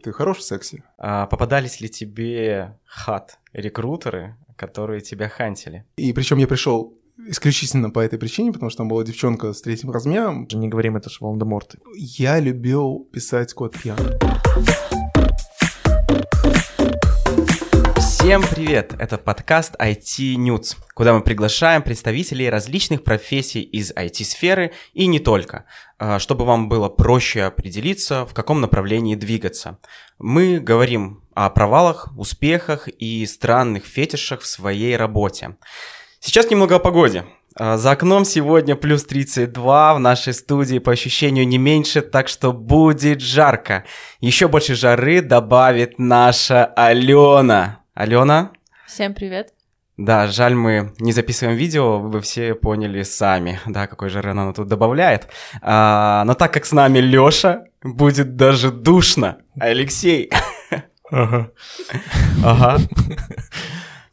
Ты хорош в сексе? А попадались ли тебе хат-рекрутеры, которые тебя хантили? И причем я пришел исключительно по этой причине, потому что там была девчонка с третьим размером. Не говорим, это же Волан-де-Морт. Я любил писать код пьян. Всем привет! Это подкаст IT News, куда мы приглашаем представителей различных профессий из IT-сферы и не только, а, чтобы вам было проще определиться, в каком направлении двигаться. Мы говорим о провалах, успехах и странных фетишах в своей работе. Сейчас немного о погоде. А, за окном сегодня плюс 32, в нашей студии по ощущению не меньше, так что будет жарко. Еще больше жары добавит наша Алена. Алена? Всем привет. Да, жаль, мы не записываем видео, вы все поняли сами, да, какой же она тут добавляет. А, но так как с нами Лёша, будет даже душно. Алексей. Ага. Ага.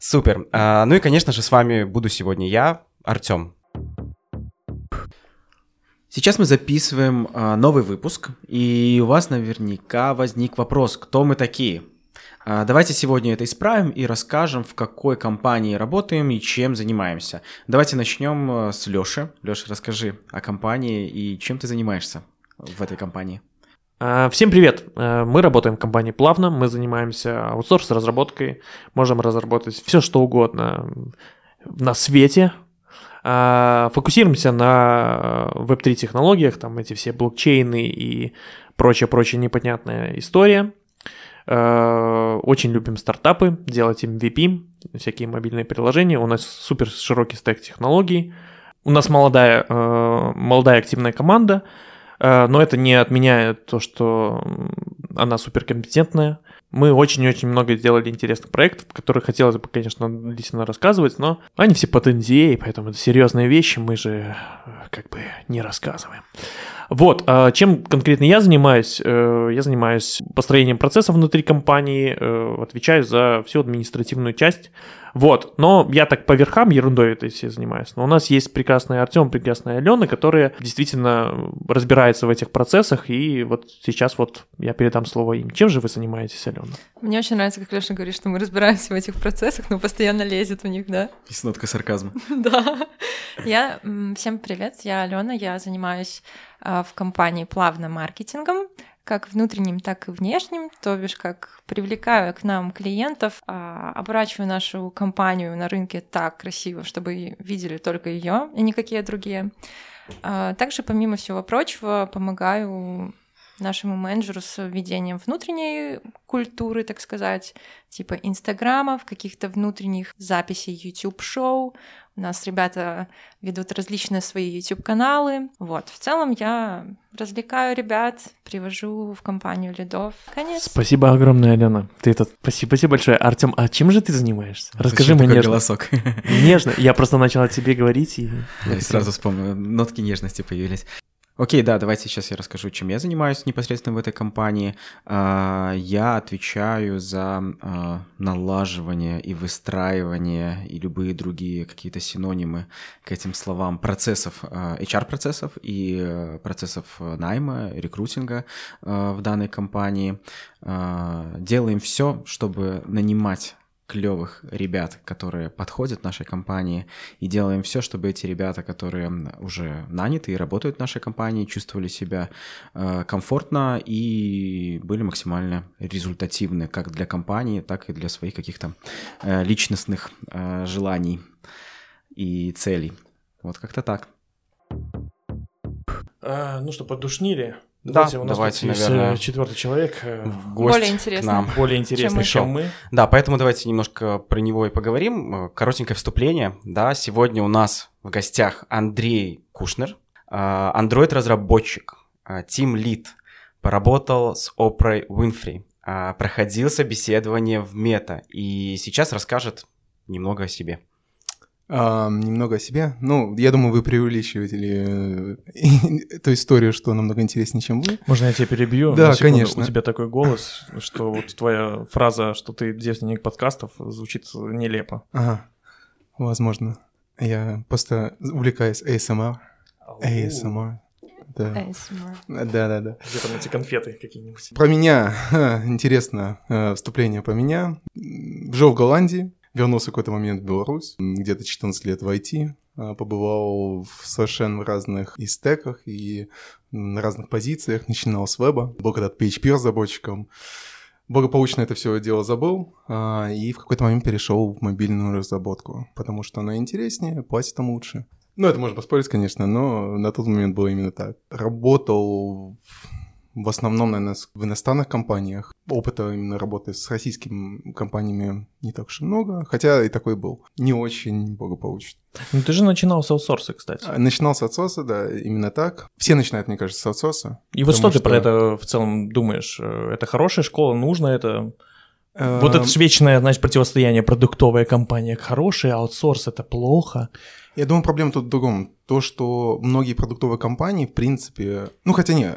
Супер. А, ну и, конечно же, с вами буду сегодня я, Артём. Сейчас мы записываем а, новый выпуск, и у вас наверняка возник вопрос, кто мы такие? А, давайте сегодня это исправим и расскажем, в какой компании работаем и чем занимаемся. Давайте начнем э, с Лёши. Лёша, расскажи о компании и чем ты занимаешься в этой компании. А, всем привет! Э, мы работаем в компании Плавно, мы занимаемся аутсорс-разработкой, можем разработать все, что угодно на свете, а, фокусируемся на веб-3 технологиях, там эти все блокчейны и прочая-прочая непонятная история – Э, очень любим стартапы, делать MVP, всякие мобильные приложения. У нас супер широкий стек технологий. У нас молодая, э, молодая активная команда, э, но это не отменяет то, что она суперкомпетентная. Мы очень-очень много сделали интересных проектов, которые хотелось бы, конечно, действительно рассказывать, но они все под NDA, поэтому это серьезные вещи, мы же как бы не рассказываем. Вот, а чем конкретно я занимаюсь? Э, я занимаюсь построением процессов внутри компании, э, отвечаю за всю административную часть. Вот, но я так по верхам ерундой этой все занимаюсь. Но у нас есть прекрасный Артем, прекрасная Алена, которые действительно разбираются в этих процессах, и вот сейчас вот я передам слово им. Чем же вы занимаетесь, Алена? Мне очень нравится, как Леша говорит, что мы разбираемся в этих процессах, но постоянно лезет в них, да? Есть нотка сарказма. Да. Я... Всем привет, я Алена, я занимаюсь в компании плавно маркетингом, как внутренним, так и внешним, то бишь как привлекаю к нам клиентов, а, оборачиваю нашу компанию на рынке так красиво, чтобы видели только ее и никакие другие. А, также, помимо всего прочего, помогаю нашему менеджеру с введением внутренней культуры, так сказать, типа инстаграмов, каких-то внутренних записей YouTube-шоу. У нас ребята ведут различные свои YouTube-каналы. Вот, в целом я развлекаю ребят, привожу в компанию лидов. Конец. Спасибо огромное, Алена. Ты это... Спасибо, спасибо большое. Артем, а чем же ты занимаешься? Расскажи мне нежно. голосок. Нежно. Я просто начал о тебе говорить и... Я сразу вспомнил, нотки нежности появились. Окей, да, давайте сейчас я расскажу, чем я занимаюсь непосредственно в этой компании. А, я отвечаю за а, налаживание и выстраивание и любые другие какие-то синонимы к этим словам процессов, а, HR-процессов и э, процессов найма, рекрутинга в данной компании. Делаем все, чтобы нанимать клевых ребят, которые подходят нашей компании, и делаем все, чтобы эти ребята, которые уже наняты и работают в нашей компании, чувствовали себя э, комфортно и были максимально результативны как для компании, так и для своих каких-то э, личностных э, желаний и целей. Вот как-то так. А, ну что, подушнили? Давайте, да, у нас давайте, есть наверное, э, четвертый человек. Э, гость более интересный. нам. Более интересный, чем, чем мы. Да, поэтому давайте немножко про него и поговорим. Э, коротенькое вступление. Да, сегодня у нас в гостях Андрей Кушнер, андроид-разработчик, Team Lead, поработал с Опрой Уинфри, проходил собеседование в Мета и сейчас расскажет немного о себе. А, немного о себе. Ну, я думаю, вы преувеличиваете эту историю, что намного интереснее, чем вы. Можно я тебя перебью? Да, конечно. У тебя такой голос, что вот твоя фраза, что ты девственник подкастов, звучит нелепо. Ага, возможно. Я просто увлекаюсь ASMR. ASMR. Да. ASMR. Да-да-да. Где-то эти конфеты какие-нибудь. Про меня. Интересно э, вступление про меня. Жил в Голландии, вернулся в какой-то момент в Беларусь. Где-то 14 лет в IT. э, Побывал в совершенно разных и стеках, и на разных позициях. Начинал с веба. Был когда-то PHP-разработчиком. Благополучно это все дело забыл, а, и в какой-то момент перешел в мобильную разработку, потому что она интереснее, платит там лучше. Ну, это можно поспорить, конечно, но на тот момент было именно так. Работал в- основном, наверное, в иностранных компаниях. Опыта именно работы с российскими компаниями не так уж и много, хотя и такой был. Не очень благополучно. Ну ты же начинал с аутсорса, кстати. Начинал с отсоса, да, именно так. Все начинают, мне кажется, с отсоса. И вот что потому ты про это в целом думаешь? Э, Это хорошая школа, нужно это? Э, Вот это вечное, значит, противостояние продуктовая компания хорошая, аутсорс это плохо. Я думаю, проблема тут в другом. То, что многие продуктовые компании, в принципе... Ну, хотя не,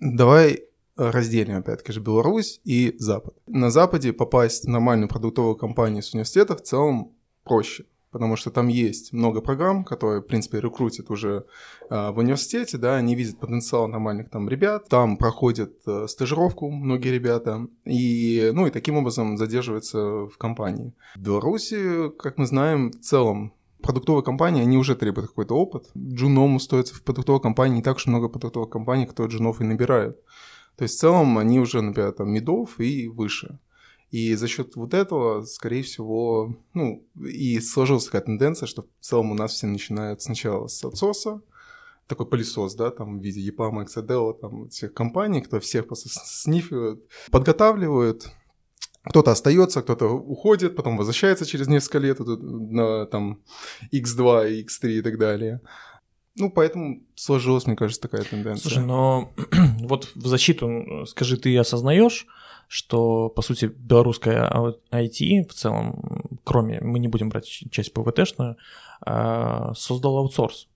давай разделим, опять-таки же, Беларусь и Запад. На Западе попасть в нормальную продуктовую компанию с университета в целом проще, потому что там есть много программ, которые, в принципе, рекрутят уже а, в университете, да, они видят потенциал нормальных там ребят, там проходят э, стажировку многие ребята, и, ну, и таким образом задерживаются в компании. В Беларуси, как мы знаем, в целом продуктовые компании, они уже требуют какой-то опыт. Джуном устроиться в продуктовой компании не так уж много продуктовых компаний, кто джунов и набирают. То есть в целом они уже, например, там медов и выше. И за счет вот этого, скорее всего, ну, и сложилась такая тенденция, что в целом у нас все начинают сначала с аутсорса, такой пылесос, да, там в виде EPAM, Exadel, там всех компаний, кто всех просто с- снифивают, подготавливают, кто-то остается, кто-то уходит, потом возвращается через несколько лет на там X2, X3 и так далее. Ну, поэтому сложилась, мне кажется, такая тенденция. Слушай, но вот в защиту скажи, ты осознаешь, что, по сути, белорусская IT в целом, кроме, мы не будем брать часть ПВТшную, а, создал аутсорс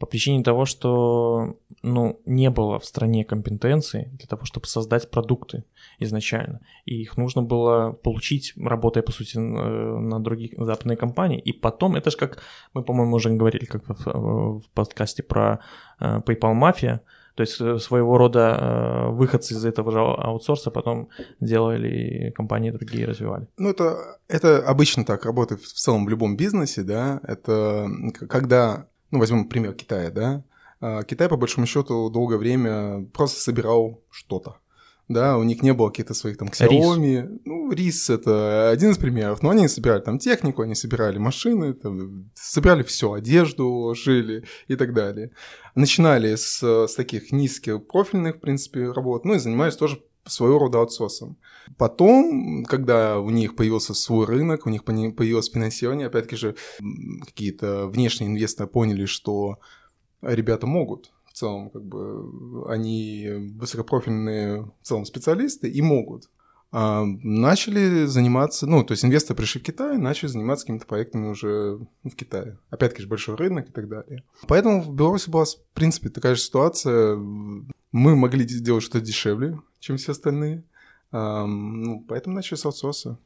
по причине того, что ну, не было в стране компетенций для того, чтобы создать продукты изначально. И их нужно было получить, работая, по сути, э, на других западные компании. И потом, это же как, мы, по-моему, уже говорили как в, в подкасте про э, PayPal Mafia, то есть э, своего рода выходцы из этого же аутсорса потом делали компании другие, развивали. Ну, это, это обычно так работает в целом в любом бизнесе, да. Это когда, ну, возьмем пример Китая, да. А, Китай, по большому счету, долгое время просто собирал что-то. Да, у них не было каких-то своих там Xiaomi. Ну, рис это один из примеров. Но они собирали там технику, они собирали машины, там, собирали все, одежду, шили и так далее. Начинали с, с таких низких профильных, в принципе, работ, ну и занимались тоже своего рода аутсорсом. Потом, когда у них появился свой рынок, у них появилось финансирование, опять-таки же какие-то внешние инвесторы поняли, что ребята могут в целом, как бы они высокопрофильные в целом специалисты и могут. А, начали заниматься, ну, то есть инвесторы пришли в Китай, начали заниматься какими-то проектами уже в Китае. Опять-таки же большой рынок и так далее. Поэтому в Беларуси была, в принципе, такая же ситуация. Мы могли делать что-то дешевле, чем все остальные. А, ну, поэтому начали с аутсорса.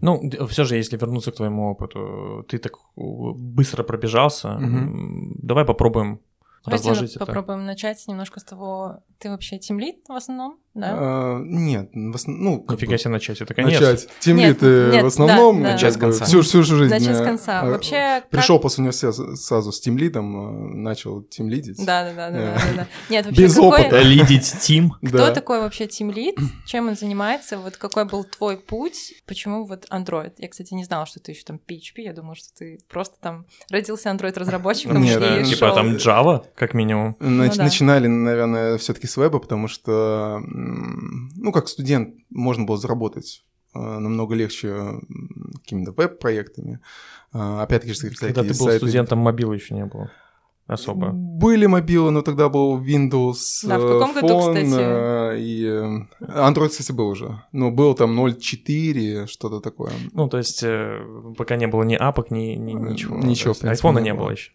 Ну, все же, если вернуться к твоему опыту, ты так быстро пробежался, м, давай попробуем Давайте разложить это. попробуем начать немножко с того, ты вообще тимлит в основном, да? А, нет, в основном, ну, как Нифига бы себе начать, это конец. начать. Нет, Тимлит э, нет, в основном да, да. как Начать с конца. Всю, всю жизнь. Начать с э, конца. э, Вообще, как- Пришел после университета сразу с тимлидом, э, начал тимлидить. Да, да, да, да, Э. да, да. Нет, вообще, Без какой- опыта. Лидить тим. Кто такой вообще тимлит? Чем он занимается? Вот какой был твой путь? Почему вот Android? Я, кстати, не знала, что ты еще там PHP. Я думала, что ты просто там родился Android-разработчиком Нет, и Типа шёл. там Java, как минимум. Ну. Начинали, наверное, все-таки с веба, потому что, ну, как студент можно было заработать э, намного легче м, какими-то веб-проектами. А, Опять-таки, Когда ты был сайты- студентом, мобила еще не было особо. Были мобилы, но тогда был Windows Да, в э, каком году, Phone, кстати? э, и э, Android, кстати, был уже. Но был там 0.4, что-то такое. Ну, то есть, э, пока не было ни апок, ни, ни ничего. Ничего, есть в принципе, Айфона не было еще.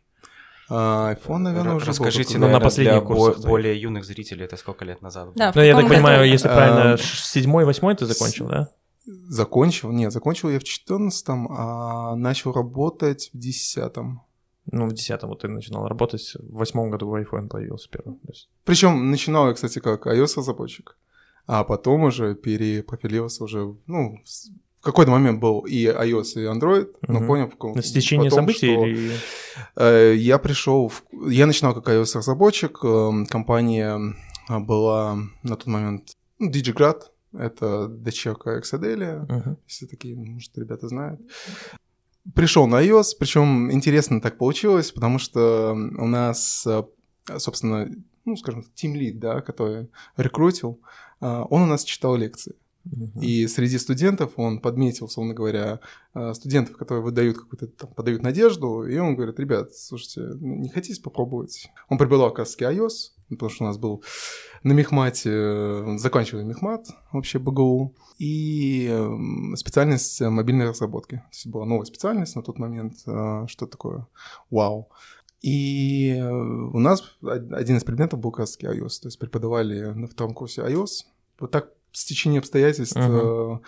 А, iPhone, наверное, уже был Расскажите, только. Ну, на наверное, последний для курс бо- создали. более юных зрителей, это сколько лет назад? Да, Ну, я так понимаю, если А, правильно, седьмой, восьмой ты закончил, да? Закончил? Нет, закончил я в 14 а начал работать в 10 Ну, в десятом вот ты начинал работать, в восьмом году iPhone появился первый. Причем начинал я, кстати, как iOS-разработчик, а потом уже перепрофилировался уже, ну, какой-то момент был и iOS, и Android, но Мгм. понял На стечение потом, событий что, или... э, я пришел, в- я начинал как iOS-разработчик, э, компания а, была на тот момент ну, Digigrad, это дочерка Exadelia, Мгм. если такие, может, ребята знают. Пришел на iOS, причем интересно так получилось, потому что у нас, э, собственно, ну, скажем, Team Lead, да, который рекрутил, э, он у нас читал лекции. И среди студентов он подметил, условно говоря, э, студентов, которые выдают какую-то, там, подают надежду, и он говорит, ребят, слушайте, не хотите попробовать? Он преподавал, как раз iOS, потому что у нас был на Мехмате, э, заканчивали Мехмат, вообще БГУ, и э, специальность э, мобильной разработки. То есть была новая специальность на тот момент, что такое вау. И у нас од- один из предметов был раз iOS, то есть преподавали на втором курсе iOS. Вот так в стечение обстоятельств э,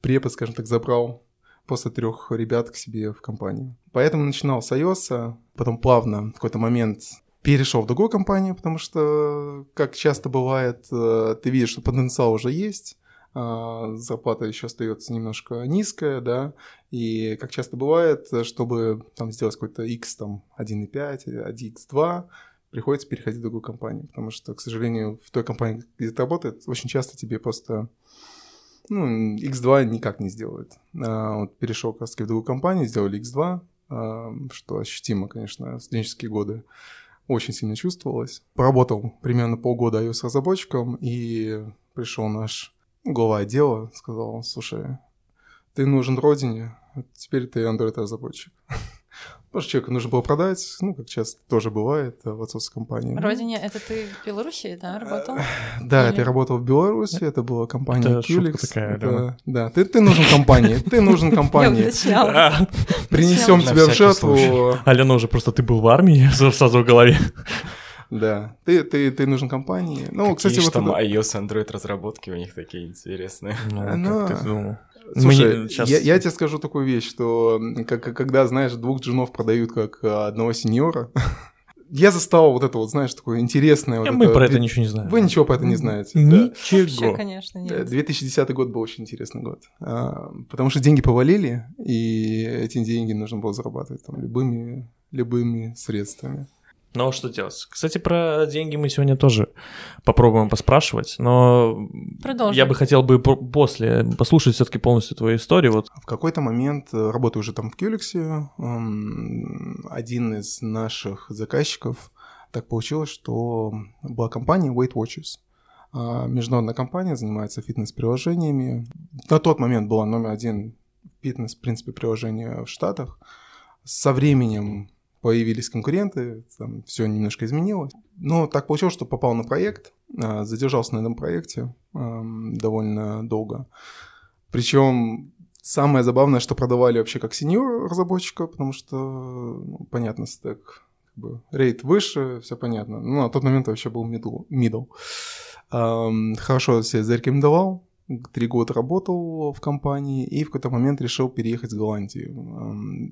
препод, скажем так, забрал после трех ребят к себе в компанию. Поэтому начинал с iOS, потом плавно в какой-то момент перешел в другую компанию, потому что, как часто бывает, э, ты видишь, что потенциал уже есть, а зарплата еще остается немножко низкая, да, и как часто бывает, э, чтобы там сделать какой-то X, там, 1.5, 1X2, приходится переходить в другую компанию, потому что, к сожалению, в той компании, где ты работаешь, очень часто тебе просто ну, X2 никак не сделает. А, вот перешел как раз в другую компанию, сделали X2, а, что ощутимо, конечно, студенческие годы очень сильно чувствовалось. Поработал примерно полгода iOS-разработчиком, и пришел наш глава отдела, сказал, слушай, ты нужен родине, а теперь ты Android-разработчик. Потому что человеку нужно было продать, ну, как часто тоже бывает э, в отцовской компании. Родине, это ты в Беларуси, да, работал? Да, Или- это я работал в Беларуси, это была компания Это шутка Qlix. такая, Это- Алена. Да, ты, ты нужен компании, ты нужен компании. Принесем тебя в жертву. Алена уже просто ты был в армии, сразу в голове. Да, ты, ты, ты нужен компании. Ну, Какие кстати, вот там это- iOS, Android разработки у них такие интересные. Ну, Ну, как ты думал? Слушай, Мы щас- я, я тебе скажу такую вещь, что как, когда, знаешь, двух джунов продают как а, одного сеньора, я застал вот это вот, знаешь, такое интересное... вот Э, Мы про это ничего не знаем. Вы ничего про это не знаете. да. Вообще, Ничего. конечно, Э, нет. 2010 год был очень интересный год, а, потому что деньги повалили, и эти деньги нужно было зарабатывать там любыми, любыми средствами. Ну, а что делать? Кстати, про деньги мы сегодня тоже попробуем поспрашивать, но Продолжим. я бы хотел бы по- после послушать все-таки полностью твою историю. Вот В какой-то момент, э, работая уже там в Кюликсе, один из наших заказчиков, так получилось, что была компания Weight Watchers. А, Международная компания занимается фитнес-приложениями. На тот момент была номер один фитнес, в принципе, приложение в Штатах. Со временем появились конкуренты, там все немножко изменилось. Но так получилось, что попал на проект, а, задержался на этом проекте довольно долго. Причем самое забавное, что продавали вообще как сеньор разработчика, потому что, ну, понятно, стек, как бы, рейд выше, все понятно. Ну, на тот момент вообще был middle. middle. Хорошо себя зарекомендовал, три года работал в компании и в какой-то момент решил переехать в Голландию.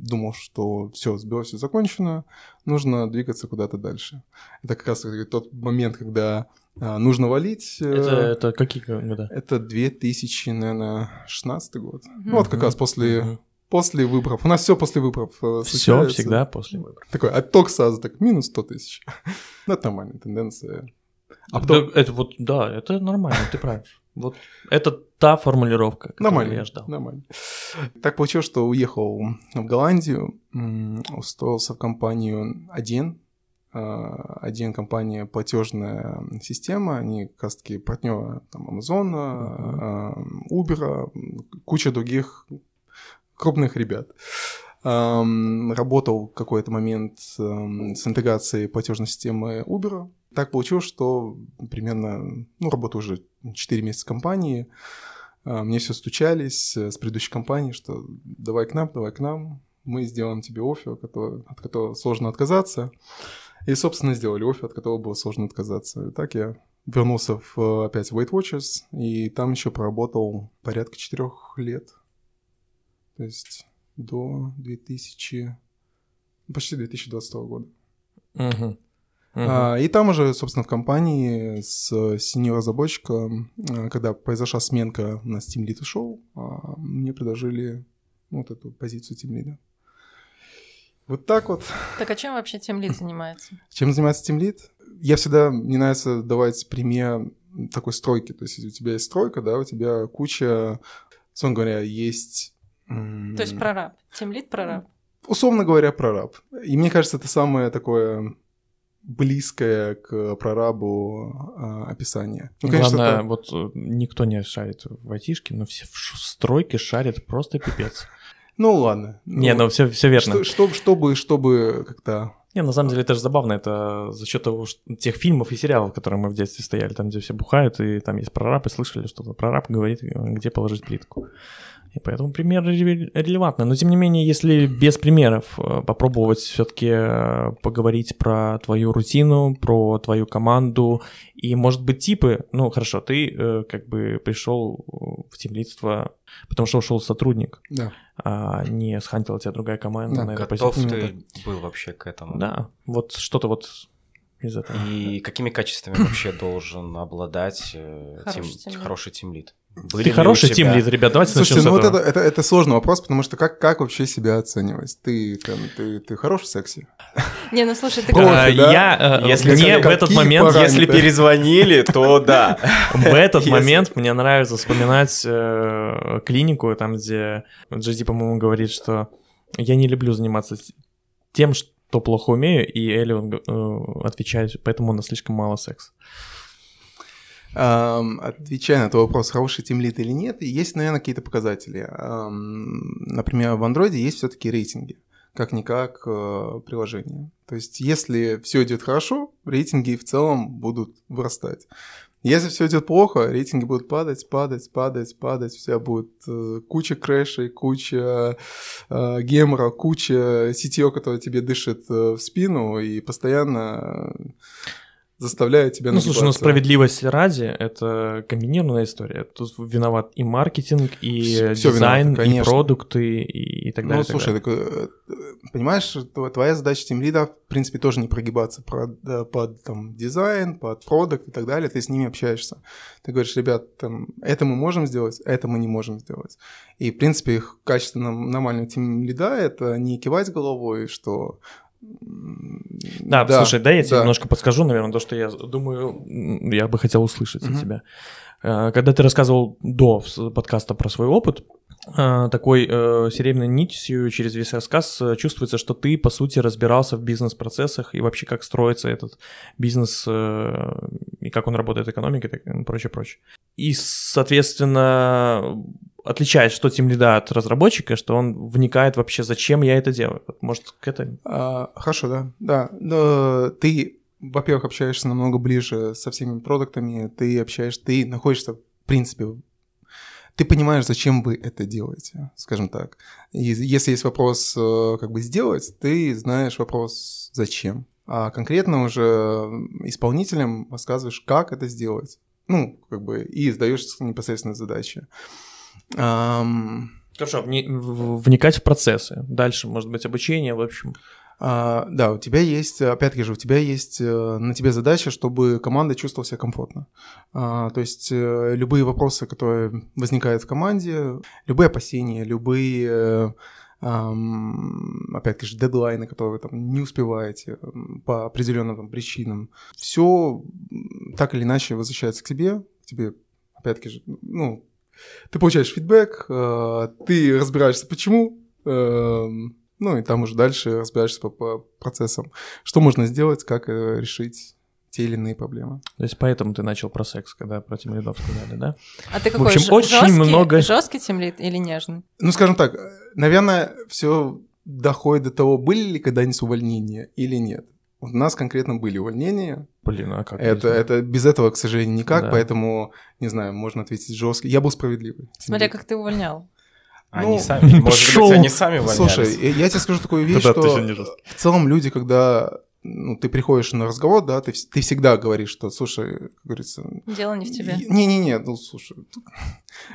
Думал, что все, с Беларусью закончено, нужно двигаться куда-то дальше. Это как раз тот момент, когда а, нужно валить. э, это, это какие года? это 2000, наверное, 16 год. Мгм. Ну, вот как раз после, после выборов. У нас все после выборов. э, Все всегда после выборов. Такой отток сразу, так, минус 100 тысяч. Ну, это нормальная тенденция. А потом... Да, это вот, да, это нормально, ты прав. Вот это та формулировка, которую Нормально, я ждал. нормально. Так получилось, что уехал в Голландию, устроился в компанию один. А, Один компания платежная система, они как раз таки партнеры там, Amazon, а, Uber, куча других крупных ребят. Работал в какой-то момент с интеграцией платежной системы Uber. Так получилось, что примерно, ну, работаю уже 4 месяца в компании, а, мне все стучались э, с предыдущей компании, что давай к нам, давай к нам, мы сделаем тебе офер, от которого сложно отказаться. И, собственно, сделали офер, от которого было сложно отказаться. И так я вернулся в, э, опять в Weight Watchers, и там еще проработал порядка четырех лет. То есть до 2000... почти 2020 года. Мгм. А, и там уже, собственно, в компании с синьор разработчиком, а, когда произошла сменка на Steam Lead ушел, а, мне предложили вот эту позицию Team Lead. Вот так вот. Так а чем вообще тем лид занимается? Чем занимается Team Lead? Я всегда, мне нравится давать пример такой стройки. То есть, если у тебя есть стройка, да, у тебя куча, условно говоря, есть... То есть прораб. Тем лид прораб. условно говоря, прораб. И мне кажется, это самое такое близкое к прорабу а, описание. Ну, конечно, Главное, это- вот э, никто не шарит в айтишке, но все в стройке шарят просто пипец. ну ладно. Не, ну все, все верно. Что- чтоб- чтобы, чтобы как-то... Не, на самом деле это же забавно, это за счет того, что тех фильмов и сериалов, которые мы в детстве стояли, там, где все бухают, и там есть прораб, и слышали что-то. Прораб говорит, э, где положить плитку. И поэтому пример реле- релевантный. Но тем не менее, если без примеров э, попробовать все-таки поговорить про твою рутину, про твою команду и, может быть, типы. Ну, хорошо, ты э, как бы пришел в темлицство, потому что ушел сотрудник, Да. а не схантила тебя другая команда Да, на этой Готов позиции. ты был вообще к этому? Да, вот что-то вот из этого. И какими качествами вообще должен обладать э, Хороший тим- тимлид? Ты хороший тимлид, ребят, давайте Слушайте, начнем ну с вот этого. это, это, это сложный вопрос, потому что как, как вообще себя оценивать? Ты, там, ты, ты хорош в сексе? Не, ну слушай, ты Профи, А, как... да? Я, э, Если мне в этот момент, параметры? Если перезвонили, то да. в этот Если- момент мне нравится вспоминать э, клинику, там, где Джеди, по-моему, говорит, что я не люблю заниматься тем, что плохо умею, и Эллион э, отвечает, поэтому у нас слишком мало секса. Отвечая на твой вопрос, хороший тимлит или нет, есть, наверное, какие-то показатели. Например, в Android есть все-таки рейтинги, как-никак э, приложение. То есть, если все идет хорошо, рейтинги в целом будут вырастать. Если все идет плохо, рейтинги будут падать, падать, падать, падать. Тебя будет э, куча крэшей, куча э, гемора, куча сетей, которая тебе дышит э, в спину и постоянно заставляет тебя Ну, слушай, ну нагибаться. справедливости ради, это комбинированная история. Тут виноват и маркетинг, и всё дизайн, виновато, и продукты, и, и так далее. Ну, и так слушай, далее. так, э, понимаешь, тво- твоя задача тем лида, в принципе, тоже не прогибаться под, под там, дизайн, под продукт и так далее. Ты с ними общаешься. Ты говоришь, ребят, там, это мы можем сделать, это мы не можем сделать. И, в принципе, их качество нам- нормального тем лида — это не кивать головой, что... м, Да, слушай, да, я тебе да. немножко подскажу, наверное, то, что я думаю, я бы хотел услышать Мгм. от тебя. Э, Когда ты рассказывал до подкаста про свой опыт, э, такой э, серебряной нитью через весь рассказ э, чувствуется, что ты, по сути, разбирался в бизнес-процессах и вообще как строится этот бизнес э, и как он работает экономикой и прочее, прочее. И, соответственно, отличает, что тем лида от разработчика, что он вникает вообще, зачем я это делаю. Может, к этому? А, хорошо, да. Да, но ты, во-первых, общаешься намного ближе со всеми продуктами, ты общаешься, ты находишься, в принципе, ты понимаешь, зачем вы это делаете, скажем так. И если есть вопрос, э, как бы сделать, ты знаешь вопрос, зачем. А конкретно уже исполнителям рассказываешь, как это сделать. Ну, как бы, и сдаешь непосредственно задачи. Хорошо, в- вникать в процессы. Дальше, может быть, обучение, в общем. А, да, у тебя есть, опять-таки же, у тебя есть э, на тебе задача, чтобы команда чувствовала себя комфортно. А, то есть э, любые вопросы, которые возникают в команде, любые опасения, любые, ам, опять-таки же, дедлайны, которые вы там не успеваете по определенным там, причинам, все так или иначе возвращается к тебе, к тебе, опять-таки же, ну, ты получаешь фидбэк, э, ты разбираешься, почему, эм, ну и там уже дальше разбираешься по, по процессам, что можно сделать, как э, решить те или иные проблемы. То есть поэтому ты начал про секс, когда про тем лидов сказали, да? А ты какой, общем, ж- очень жёсткий, много- жесткий тимлит или нежный? Ну, скажем так, э, наверное, все доходит до того, были ли когда-нибудь увольнения или нет. У нас конкретно были увольнения. Блин, а как? Это, это без этого, к сожалению, никак, Да. поэтому, не знаю, можно ответить жестко. Я был справедливый. Смотря как ты увольнял. Они Ну, сами, может быть, они сами увольнялись. Слушай, я тебе скажу такую вещь, что в целом люди, когда ну, ты приходишь на разговор, да, ты, ты всегда говоришь, что, слушай, как говорится... Дело не в тебе. Не-не-не, ну, слушай,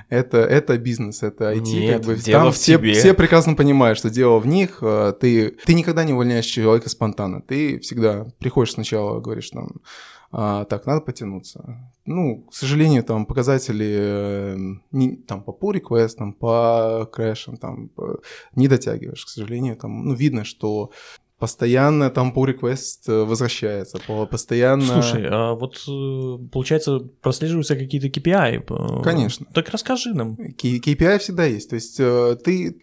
это, это бизнес, это IT, Нет, как бы, дело там в все, тебе. все прекрасно понимают, что дело в них, э, ты, ты никогда не увольняешь человека спонтанно, ты всегда приходишь сначала, говоришь там, а, так, надо потянуться. Ну, к сожалению, там показатели э, не- там, по pull реквестам по крэшам там по- не дотягиваешь, к сожалению. Там, ну, видно, что постоянно там pull request э, возвращается, по- постоянно... Слушай, а вот э, получается прослеживаются какие-то KPI. э, Конечно. Так расскажи нам. KPI всегда есть. То есть ты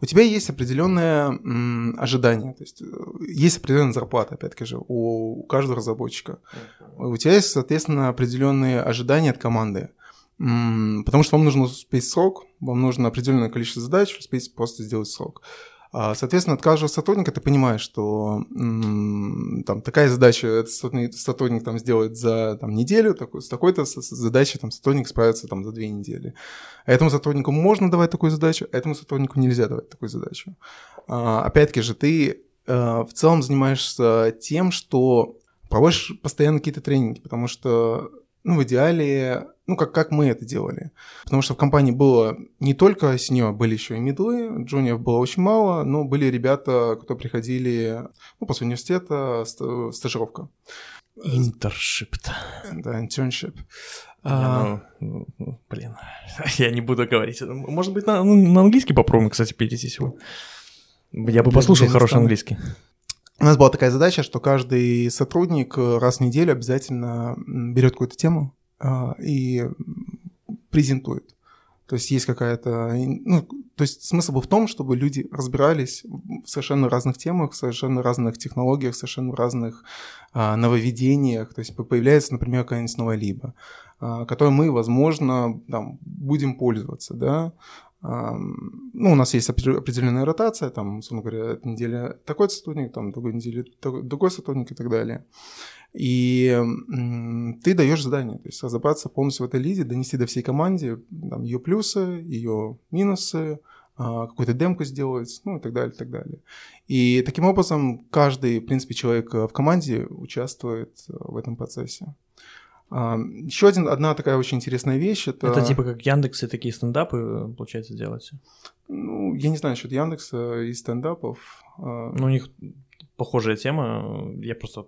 у тебя есть определенное м, ожидание, то есть есть определенная зарплата, опять-таки же, у, у каждого разработчика. У тебя есть, соответственно, определенные ожидания от команды. М, Потому что вам нужно успеть срок, вам нужно определенное количество задач, успеть просто сделать срок. А, Соответственно, от каждого сотрудника ты понимаешь, что там такая задача этот сотрудник, там сделает за там, неделю, такой, с такой-то задачей там, сотрудник справится там, за две недели. Этому сотруднику можно давать такую задачу, этому сотруднику нельзя давать такую задачу. А, Опять-таки же, ты э, в целом занимаешься тем, что проводишь постоянно какие-то тренинги, потому что, ну, в идеале, ну, как, как мы это делали. Потому что в компании было не только сеньор, были еще и медлы, джуниоров было очень мало, но были ребята, кто приходили, ну, после университета, ста- стажировка. Интершип. Да. Я, А, ну, ну, блин, я не буду говорить. Может быть, на, ну, на английский попробуем, кстати, перейти сегодня. Я бы послушал для хороший инстанта. английский. У нас была такая задача, что каждый сотрудник э, раз в неделю обязательно берет какую-то тему а, и презентует. То есть есть какая-то... Ну, то есть смысл был в том, чтобы люди разбирались в совершенно разных темах, в совершенно разных технологиях, в совершенно разных а, нововведениях. То есть по- появляется, например, какая-нибудь новая либо, а, которой мы, возможно, там, будем пользоваться, да. Ну, у нас есть опре- определенная ротация, там, условно говоря, неделя такой сотрудник, там, другой неделе другой сотрудник и так далее. И ты даешь задание, то есть разобраться полностью в этой лиде, донести до всей команде там, ее плюсы, ее минусы, а, какую-то демку сделать, ну и так далее, и так далее. И таким образом каждый, в принципе, человек э, в команде участвует э, в этом процессе. Еще один, одна такая очень интересная вещь это, Это типа как Яндекс и такие стендапы, получается, делаете? ну, я не знаю насчет Яндекса и стендапов. а, Ну, у них похожая тема, я просто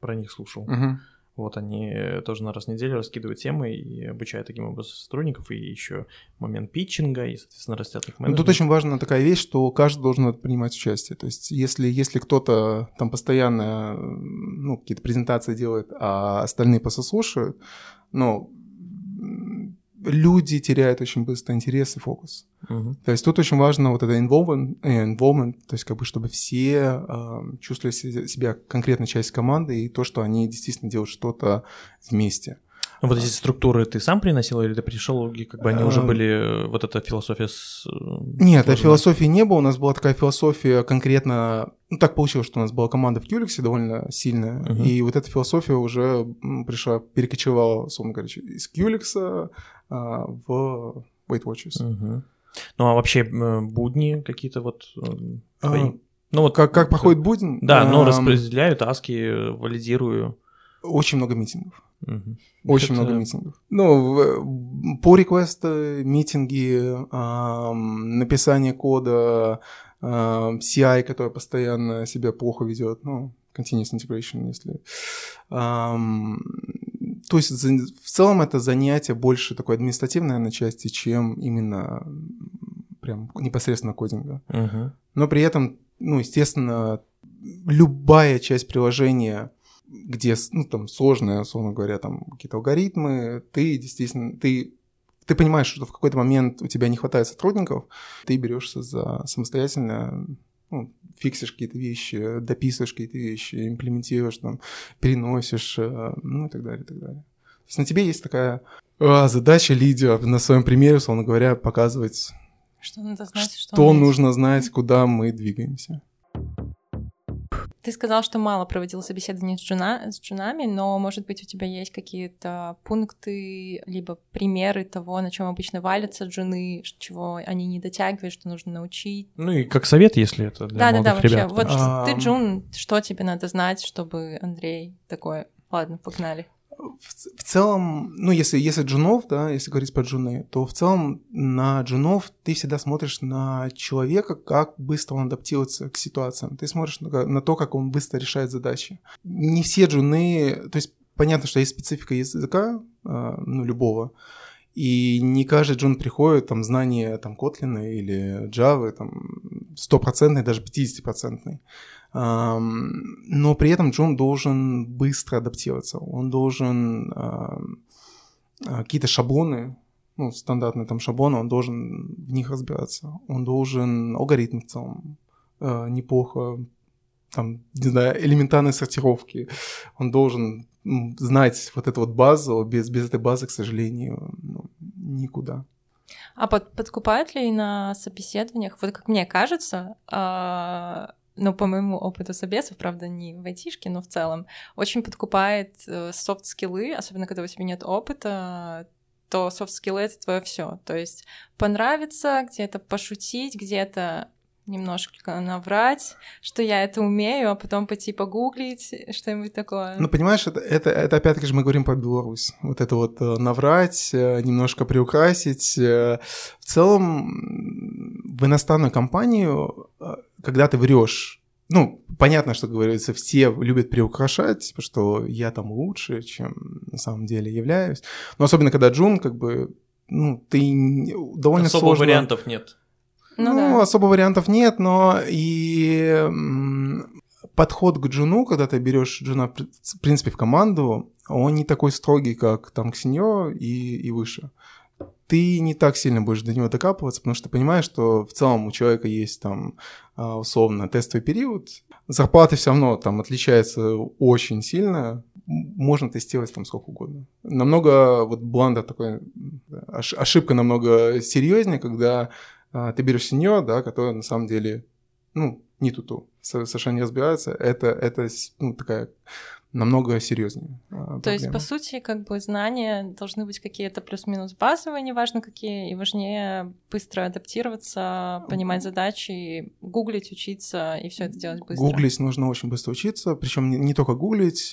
про них слушал. мгм. Вот они тоже на раз в неделю раскидывают темы и обучают таким образом сотрудников, и еще момент питчинга, и, соответственно, растят их Ну, менеджмент. Тут очень важна такая вещь, что каждый должен принимать участие. То есть, если, если кто-то там постоянно ну, какие-то презентации делает, а остальные просто слушают, ну, люди теряют очень быстро интерес и фокус. Мгм. То есть тут очень важно вот это involvement, э, involvement то есть как бы чтобы все э, чувствовали се- себя конкретной частью команды и то, что они действительно делают что-то вместе. Ну, вот эти структуры ты сам приносил, или ты пришел, как бы они уже Эм. были, э, вот эта философия с... э, Нет, сложена? а философии не было. У нас была такая философия конкретно... Ну, так получилось, что у нас была команда в Qlix довольно сильная. Мгм. И вот эта философия уже пришла, перекочевала, условно говоря, из Qlix а, в Weight Watchers. Мгм. Ну, а вообще э, будни какие-то вот э, твои? А, Ну, вот Как, как проходит будень? Да, но Ам, распределяю таски, э, валидирую. Очень много митингов. Мгм. Очень Это- много митингов. Ну, в- по реквесты, митинги, ам, написание кода, ам, CI, который постоянно себя плохо ведет, ну, continuous integration, если... Ам, то есть в целом это занятие больше такое административное на части, чем именно прям непосредственно кодинга. Мгм. Но при этом, ну, естественно, любая часть приложения, где, ну, там, сложные, условно говоря, там, какие-то алгоритмы, ты действительно, ты, ты понимаешь, что в какой-то момент у тебя не хватает сотрудников, ты берешься за самостоятельно, ну, фиксишь какие-то вещи, дописываешь какие-то вещи, имплементируешь, там, переносишь, э, ну, и так далее, и так далее. То есть на тебе есть такая а, задача лидера на своем примере, условно говоря, показывать, Что надо знать, что, что нужно знать, куда мы двигаемся. Ты сказал, что мало проводил собеседований с, джуна, с джунами, но, может быть, у тебя есть какие-то пункты, либо примеры того, на чем обычно валятся джуны, чего они не дотягивают, что нужно научить. Ну и как совет, если это для Да, да, да, молодых вообще. ребят. Вот А, ты джун, что тебе надо знать, чтобы Андрей такой, ладно, погнали. В, в целом, ну, если, если джунов, да, если говорить про джуны, то в целом на джунов ты всегда смотришь на человека, как быстро он адаптируется к ситуациям. Ты смотришь на, на то, как он быстро решает задачи. Не все джуны, то есть понятно, что есть специфика языка, а, ну, любого, и не каждый джун приходит, там, знание, там, Kotlin или Java, там, стопроцентный, даже 50-процентный. Но при этом Джон должен быстро адаптироваться. Он должен а, какие-то шаблоны, ну, стандартные там шаблоны, он должен в них разбираться. Он должен алгоритм в целом а, неплохо, там, не знаю, элементарные сортировки. Он должен знать вот эту вот базу. Без, без этой базы, к сожалению, ну, никуда. А под, подкупают ли на собеседованиях, вот как мне кажется, а, ну, по моему опыту собесов, правда, не в айтишке, но в целом, очень подкупает э, софт-скиллы, особенно когда у тебя нет опыта, то софт-скиллы — это твое все. То есть понравится, где-то пошутить, где-то немножко наврать, что я это умею, а потом пойти погуглить, что-нибудь такое. Ну, понимаешь, это, это, это опять-таки же мы говорим про Беларусь. Вот это вот э, наврать, э, немножко приукрасить. В целом, в иностранную компанию, когда ты врешь, ну, понятно, что говорится, все любят приукрашать, типа, что я там лучше, чем на самом деле являюсь. Но особенно, когда Джун, как бы, ну, ты довольно Особо сложно... вариантов нет. Ну Ну, да. особо вариантов нет, но и подход к джуну, когда ты берешь джуна, в при- в принципе, в команду, он не такой строгий, как там к сеньору и, и выше. Ты не так сильно будешь до него докапываться, потому что ты понимаешь, что в целом у человека есть там условно тестовый период, зарплата все равно там отличается очень сильно, можно тестировать там сколько угодно. Намного, вот бланда такой, ошибка намного серьезнее, когда а, ты берешь сеньор, да, который на самом деле, ну, не туту, со- совершенно не разбирается, это, это ну, такая намного серьезнее. а, То есть, проблема. по сути, как бы знания должны быть какие-то плюс-минус базовые, неважно какие, и важнее быстро адаптироваться, понимать задачи, гуглить, учиться и все это делать быстро. Гуглить нужно очень быстро учиться, причем не, не только гуглить.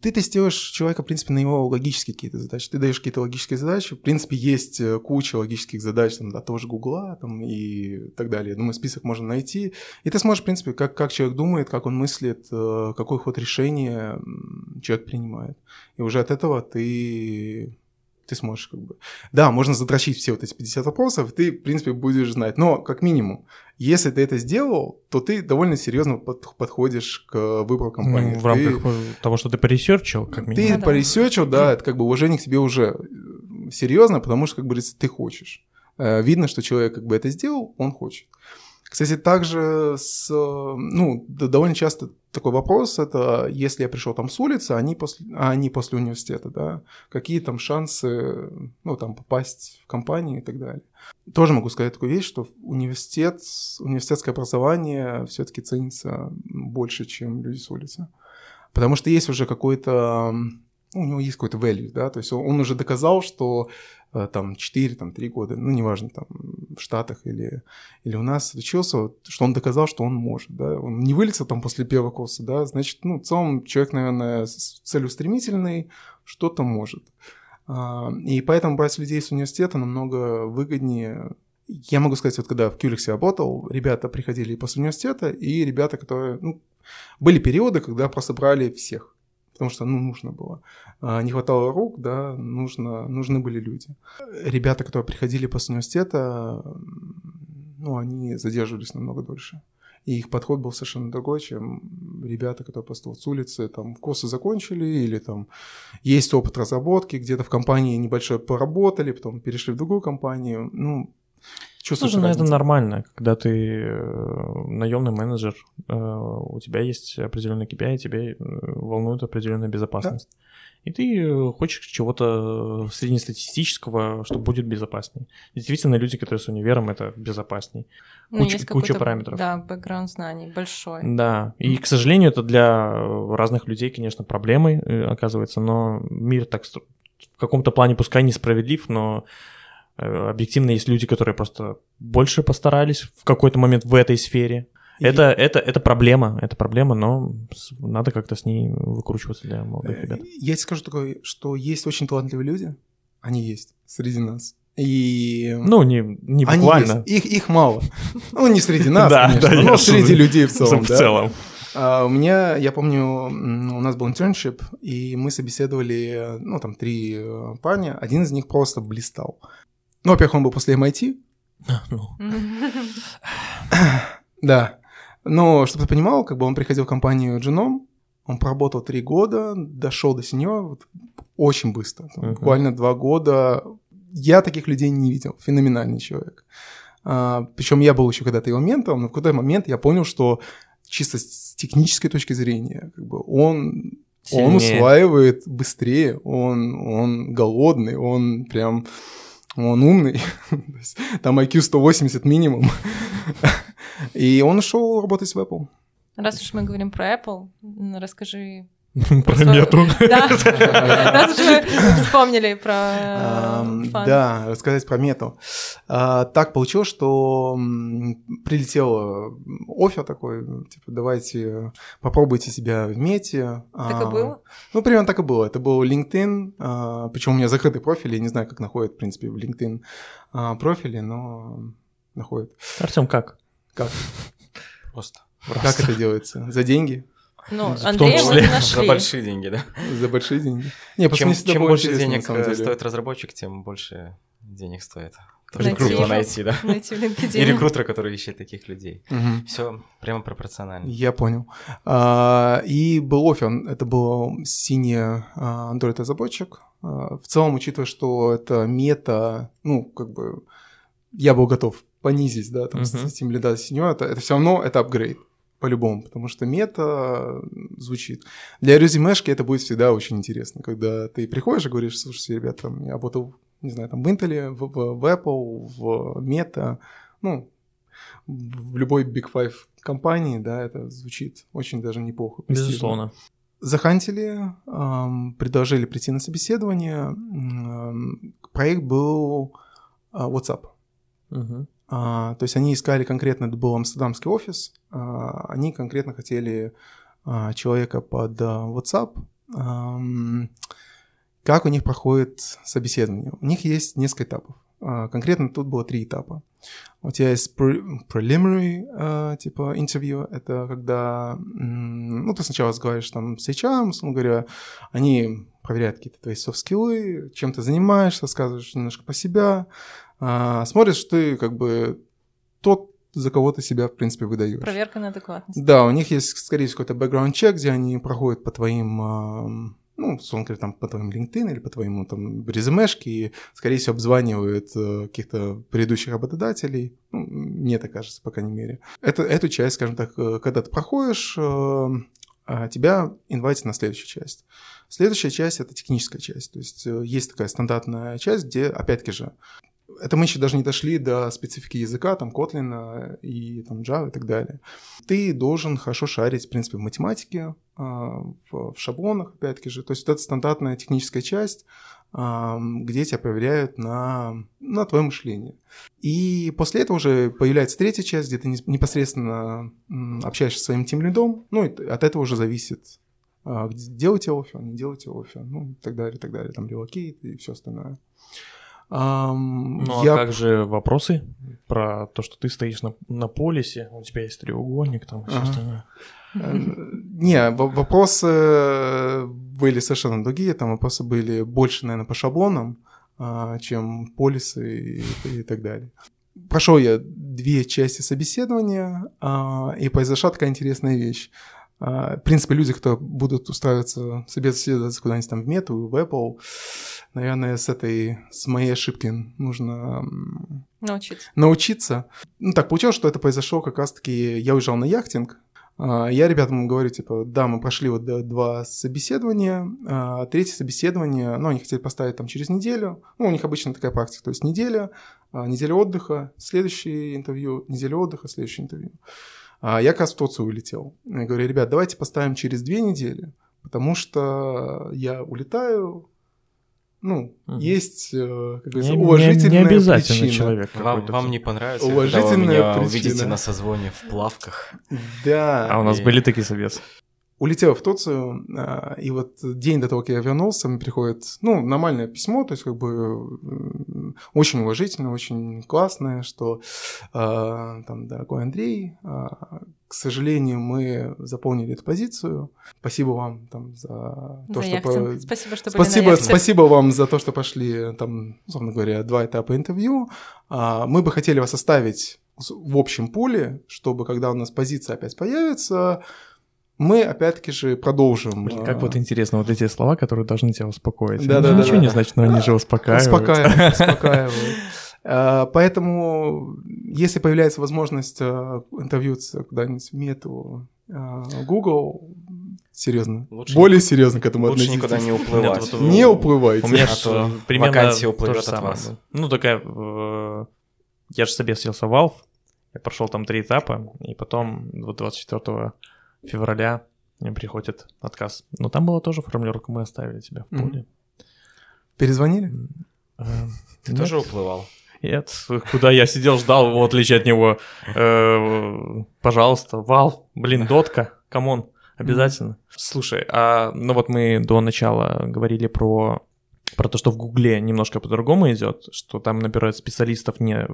ты тестируешь человека, в принципе, на его логические какие-то задачи. Ты даешь какие-то логические задачи. В принципе, есть э, куча логических задач, там, да, того же Гугла там, и так далее. Думаю, список можно найти. И ты сможешь, в принципе, как, как человек думает, как он мыслит, э, какой ход решения человек принимает. И уже от этого ты ты сможешь как бы... Да, можно задрочить все вот эти 50 вопросов, ты, в принципе, будешь знать. Но, как минимум, если ты это сделал, то ты довольно серьезно под- подходишь к выбору компании. Ну, в Ты- рамках э, того, что ты поресерчил, как ты минимум. Ну да. поресерчил, да, это как бы уважение к себе уже э, серьезно, потому что, как говорится, ты хочешь. Э, Видно, что человек как бы это сделал, он хочет. Кстати, также с, ну, довольно часто такой вопрос, это если я пришел там с улицы, они после, а они после университета, да, какие там шансы, ну, там, попасть в компанию и так далее. Тоже могу сказать такую вещь, что университет, университетское образование все-таки ценится больше, чем люди с улицы. Потому что есть уже какой-то, у него есть какой-то value, да, то есть он, уже доказал, что э, там 4, там 3 года, ну, неважно, там в Штатах или, или у нас учился, что он доказал, что он может, да, он не вылетел там после первого курса, да, значит, ну, в целом человек, наверное, целеустремительный, что-то может. А, И поэтому брать людей с университета намного выгоднее. Я могу сказать, вот когда в Кюликсе работал, ребята приходили и после университета, и ребята, которые, ну, были периоды, когда просто брали всех, потому что, ну, нужно было. А, Не хватало рук, да, нужно, нужны были люди. Ребята, которые приходили после университета, ну, они задерживались намного дольше. И их подход был совершенно другой, чем ребята, которые просто вот с улицы там курсы закончили или там есть опыт разработки, где-то в компании небольшой поработали, потом перешли в другую компанию. Ну, чувствуешь Слушай, ну это нормально, когда ты э, наемный менеджер, у тебя есть определенный KPI, тебе э, волнует определенная безопасность. И ты э, хочешь чего-то среднестатистического, что будет безопасней. Действительно, люди, которые с универом, это безопасней. Ну, Куча- куча параметров. Да, бэкграунд знаний большой. Да, и, к сожалению, это для э, разных людей, конечно, проблемой э, оказывается, но мир так в каком-то плане пускай несправедлив, но э, объективно есть люди, которые просто больше постарались в какой-то момент в этой сфере. И- Это, это, это проблема, это проблема, но надо как-то с ней выкручиваться для молодых Э, ребят. Я тебе скажу такое, что есть очень талантливые люди, они есть среди нас. И Ну, не, не они буквально. есть. Их, их мало. Ну, не среди нас, конечно, но среди людей в целом. в целом. А, у меня, я помню, у нас был интерншип, и мы собеседовали, ну, там, три э, парня. Один из них просто блистал. Ну, во-первых, он был после MIT, Ну, да. Но, чтобы ты понимал, как бы он приходил в компанию Genome, он проработал три года, дошел до сеньора вот, очень быстро. Там Мгм. Буквально два года. Я таких людей не видел. Феноменальный человек. причем я был еще когда-то его ментором, но в какой-то момент я понял, что чисто с технической точки зрения, как бы он, он усваивает быстрее, он, он голодный, он прям он умный, там IQ 180 минимум. И он ушел работать в Apple. Раз уж мы говорим про Apple, расскажи... Про мету. Да, раз уж мы вспомнили про. Да, рассказать про мету. А, Так получилось, что прилетел офер такой, типа, давайте попробуйте себя в мете. Так и А, было? Ну, примерно так и было. Это был LinkedIn, причем у меня закрытый профиль, я не знаю, как находят, в принципе, в LinkedIn а, профили, но находят. Артем, как? Как? Просто. Как это делается? За деньги? Ну, В том мы числе не За нашли. большие деньги, да. За большие деньги? Не, просто Чем, чем больше денег стоит разработчик, тем больше денег стоит. Тоже Найти круто его. найти, да. Найти в И LinkedIn. рекрутера, который ищет таких людей. Мгм. Все прямо пропорционально. Я понял. А, И был офер, это был синий а, Android-разработчик. А, В целом, учитывая, что это мета, ну, как бы, я был готов понизить, да, там, Мгм. с этим лида синьора, это, это все равно это апгрейд по-любому, потому что мета звучит. Для резюмешки это будет всегда очень интересно, когда ты приходишь и говоришь, слушайте, ребята, там, я работал, не знаю, там, в Intel, в, в- в Apple, в Meta, ну, в любой Big Five компании, да, это звучит очень даже неплохо. престижно. Безусловно. Захантили, ам, предложили прийти на собеседование. Ам, проект был а, WhatsApp. Мгм. А, то есть они искали конкретно, это был амстердамский офис, а, они конкретно хотели а, человека под WhatsApp. Как у них проходит собеседование? У них есть несколько этапов. Конкретно тут было три этапа. У тебя есть pre- preliminary, типа, интервью, это когда, ну, ты сначала разговариваешь там с HR, условно говоря, они проверяют какие-то твои софт-скиллы, чем ты занимаешься, рассказываешь немножко про себя, а, смотришь, ты как бы тот, за кого ты себя, в принципе, выдаешь. Проверка на адекватность. Да, у них есть, скорее всего, какой-то background чек, где они проходят по твоим, ам, ну, условно говоря, там, по твоим LinkedIn или по твоему там резюмешке, и, скорее всего, обзванивают э, каких-то предыдущих работодателей. Ну, мне так кажется, по крайней мере. Это, эту часть, скажем так, э, когда ты проходишь, э, а, тебя инвайтят на следующую часть. Следующая часть — это техническая часть. То есть есть такая стандартная часть, где, опять-таки же, это мы еще даже не дошли до специфики языка, там, Kotlin и там, Java и так далее. Ты должен хорошо шарить, в принципе, в математике, а, в, шаблонах, опять-таки же. То есть вот это стандартная техническая часть, где тебя проверяют на, на твое мышление. И после этого уже появляется третья часть, где ты не- непосредственно общаешься со своим тем лидом, ну, и от этого уже зависит, а, делаете офер, не делаете офер, ну, и так далее, и так далее, там, релокейт и все остальное. Ам, Ну, я- а как же вопросы про то, что ты стоишь на, на полисе, у тебя есть треугольник там и все остальное? Э, Не, вопросы были совершенно другие. Там вопросы были больше, наверное, по шаблонам, а, чем полисы и, и так далее. Прошел я две части собеседования, а, и произошла такая интересная вещь. А, В принципе, люди, кто будут устраиваться, собеседоваться куда-нибудь там в Мету, в Apple, наверное, с этой, с моей ошибки нужно Научиться. научиться. Ну, так получилось, что это произошло как раз-таки... Я уезжал на яхтинг, а, я ребятам говорю, типа, да, мы прошли вот два собеседования, а, третье собеседование, ну, они хотели поставить там через неделю, ну, у них обычно такая практика, то есть неделя, неделя отдыха, следующее интервью, неделя отдыха, следующее интервью. А Я как раз в Турцию улетел. Я говорю, ребят, давайте поставим через две недели, потому что я улетаю, ну, Мгм. есть, э, как говорится, Не, не- уважительная не обязательно причина. человек. Вам, вам не понравится, когда вы Уважительная меня причина. увидите на созвоне в плавках. Да. А у нас И- были такие собесы. Улетел в Турцию, а, и вот день до того, как я вернулся, мне приходит, ну, нормальное письмо, то есть как бы очень уважительное, очень классное, что а, там, дорогой Андрей, а, к сожалению, мы заполнили эту позицию. Спасибо вам там за то, За что... по- Спасибо, что Спасибо, спасибо вам за то, что пошли там, условно говоря, два этапа интервью. Мы бы хотели вас оставить в общем пуле, чтобы когда у нас позиция опять появится, мы опять-таки же продолжим. Блин, а, как вот интересно, вот эти слова, которые должны тебя успокоить. Да-да-да. Они Ничего не значит, но они же успокаивают. Успокаивают, успокаивают. А, Поэтому, если появляется возможность а, интервьються куда-нибудь в мету Google, серьезно, Лучше более серьезно к этому Лучше относитесь. никуда не уплывать. вот- Не уплывайте. У меня А ж то примерно вакансия то уплывет же от самое вас. было. Ну, такая... э, Я же собесился в Valve, я прошел там три этапа, и потом вот 24 февраля мне приходит отказ. Но там была тоже формулировка, мы оставили тебя в поле. Перезвонили? Э, Ты тоже уплывал? Нет, куда я сидел, ждал, в отличие от него. Э, Пожалуйста, Valve, блин, дотка, come on, обязательно. Слушай, а ну вот мы до начала говорили про про то, что в Гугле немножко по-другому идет, что там набирают специалистов не,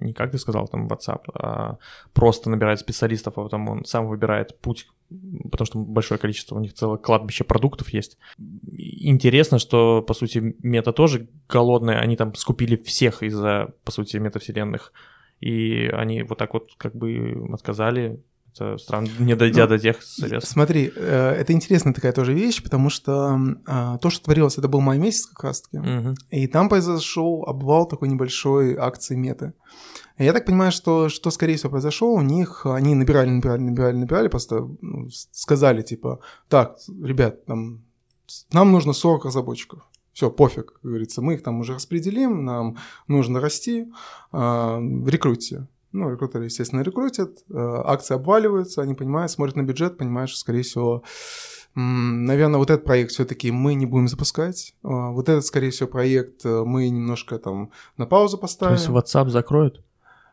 не как ты сказал, там WhatsApp, а просто набирают специалистов, а потом он сам выбирает путь, потому что большое количество, у них целое кладбище продуктов есть. Интересно, что, по сути, мета тоже голодная, они там скупили всех из-за, по сути, метавселенных, и они вот так вот как бы отказали, это странно, не дойдя Ну, до тех средств. Смотри, э, это интересная такая тоже вещь, потому что а, то, что творилось, это был май месяц как раз-таки, Мгм. и там произошел обвал такой небольшой акции меты. Я так понимаю, что, что скорее всего произошло, у них они набирали, набирали, набирали, набирали, просто ну, сказали типа, так, ребят, там, нам нужно 40 разработчиков. Все, пофиг, как говорится, мы их там уже распределим, нам нужно расти, а, рекрутите. Ну, рекрутеры, естественно, рекрутят, э, акции обваливаются, они понимают, смотрят на бюджет, понимают, что, скорее всего, наверное, вот этот проект все-таки мы не будем запускать. А, Вот этот, скорее всего, проект э, мы немножко там на паузу То поставим. есть WhatsApp закроют?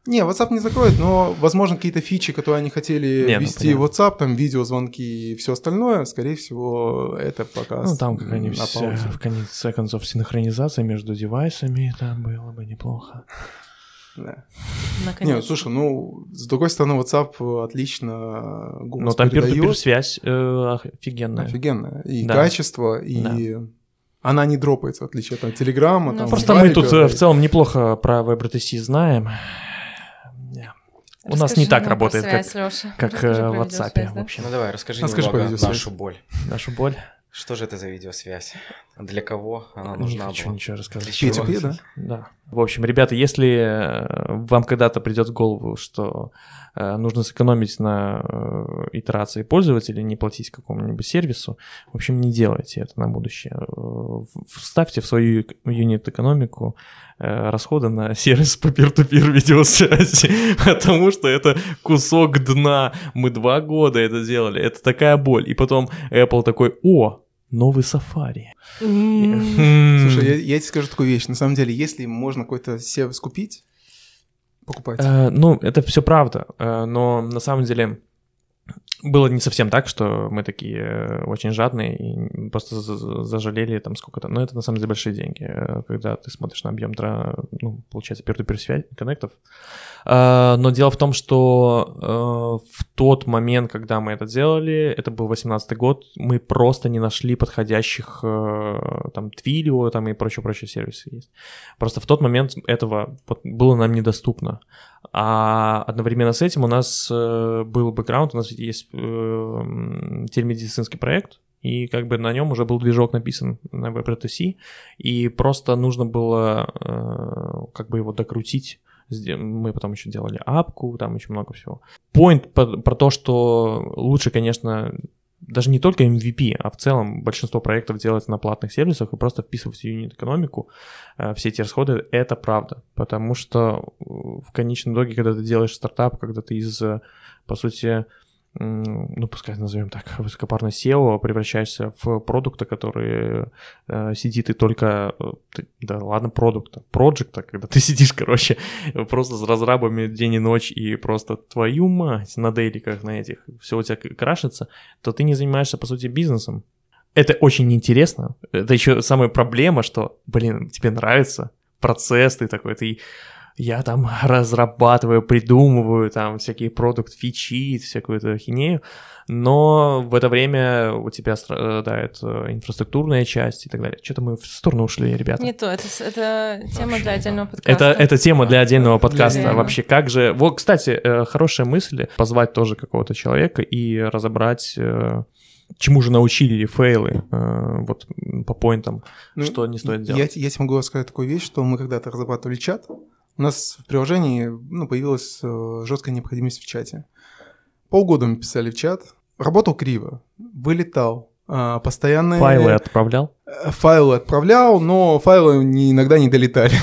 Не, WhatsApp не закроет, но, возможно, какие-то фичи, которые они хотели Не, ну, ввести в понятно. WhatsApp, там видеозвонки и все остальное, скорее всего, это пока Ну, там какая-нибудь, э, в конце концов, синхронизация между девайсами, там было бы неплохо. Да. Наконец. Не, слушай, ну, с другой стороны, WhatsApp отлично голос Но там передает. связь э, офигенная. Офигенно. И Да. качество, и она не дропается, в отличие от там, Телеграма. Ну, там, Просто мы тут э, да. в целом неплохо про WebRTC знаем. У нас не так работает, связь, как, Лёша. как Расскажи э, в WhatsApp, видеосвязь, да? в общем. Ну давай, расскажи Расскажи немного нашу боль. Нашу боль. Что же это за видеосвязь? Для кого она Не нужна хочу была? ничего рассказывать. Для чего? P2P, да? Да. В общем, ребята, если э, вам когда-то придет в голову, что э, нужно сэкономить на э, итерации пользователя, не платить какому-нибудь сервису, в общем, не делайте это на будущее. Вставьте в свою юнит-экономику расходы на сервис по peer-to-peer видеосвязи, потому что это кусок дна. Мы два года это делали, это такая боль. И потом Apple такой, о, новый Safari. Слушай, я, я тебе скажу такую вещь. На самом деле, если можно какой-то сервис купить, покупайте. Э, ну, это все правда, э, но на самом деле было не совсем так, что мы такие э, очень жадные и просто за- за- зажалели там сколько-то. Но это на самом деле большие деньги, когда ты смотришь на объем, ну, получается, peer-to-peer связь, коннектов. Но дело в том, что в тот момент, когда мы это делали, это был 18 год, мы просто не нашли подходящих э, там Twilio там и прочие-прочие сервисы есть. Просто в тот момент этого было нам недоступно. А одновременно с этим у нас э, был бэкграунд, у нас есть э, телемедицинский проект, и как бы на нем уже был движок написан на WebRTC, и просто нужно было как бы его докрутить Мы потом еще делали апку, там еще много всего. Point по- про то, что лучше, конечно, даже не только MVP, а в целом большинство проектов делать на платных сервисах и просто вписывать в юнит-экономику э, все эти расходы, это правда. Потому что э, в конечном итоге, когда ты делаешь стартап, когда ты из, э, по сути, ну, пускай назовем так, высокопарно SEO, превращаешься в продукта, который э, сидит и только, э, ты- да ладно, продукта, проекта, когда ты сидишь, короче, просто с разрабами день и ночь и просто твою мать на дейликах на этих, все у тебя крашится, то ты не занимаешься, по сути, бизнесом. Это очень интересно. Это еще самая проблема, что, блин, тебе нравится процесс, ты такой, ты я там разрабатываю, придумываю там всякие продукт фичи, всякую эту хинею, но в это время у тебя страдает э, инфраструктурная часть и так далее. Что-то мы в сторону ушли, ребята. Не то, это, это тема для отдельного подкаста. Это, это тема для отдельного подкаста. Реально. Вообще, как же... Вот, кстати, э, хорошая мысль позвать тоже какого-то человека и разобрать, э, чему же научили фейлы, э, вот по поинтам, Ну, что не стоит Я, делать. те- я тебе могу рассказать такую вещь, что мы когда-то разрабатывали чат, у нас в приложении ну, появилась э, жесткая необходимость в чате. Полгода мы писали в чат, работал криво, вылетал, а, постоянные Файлы отправлял? э, файлы отправлял, но файлы не- иногда не долетали.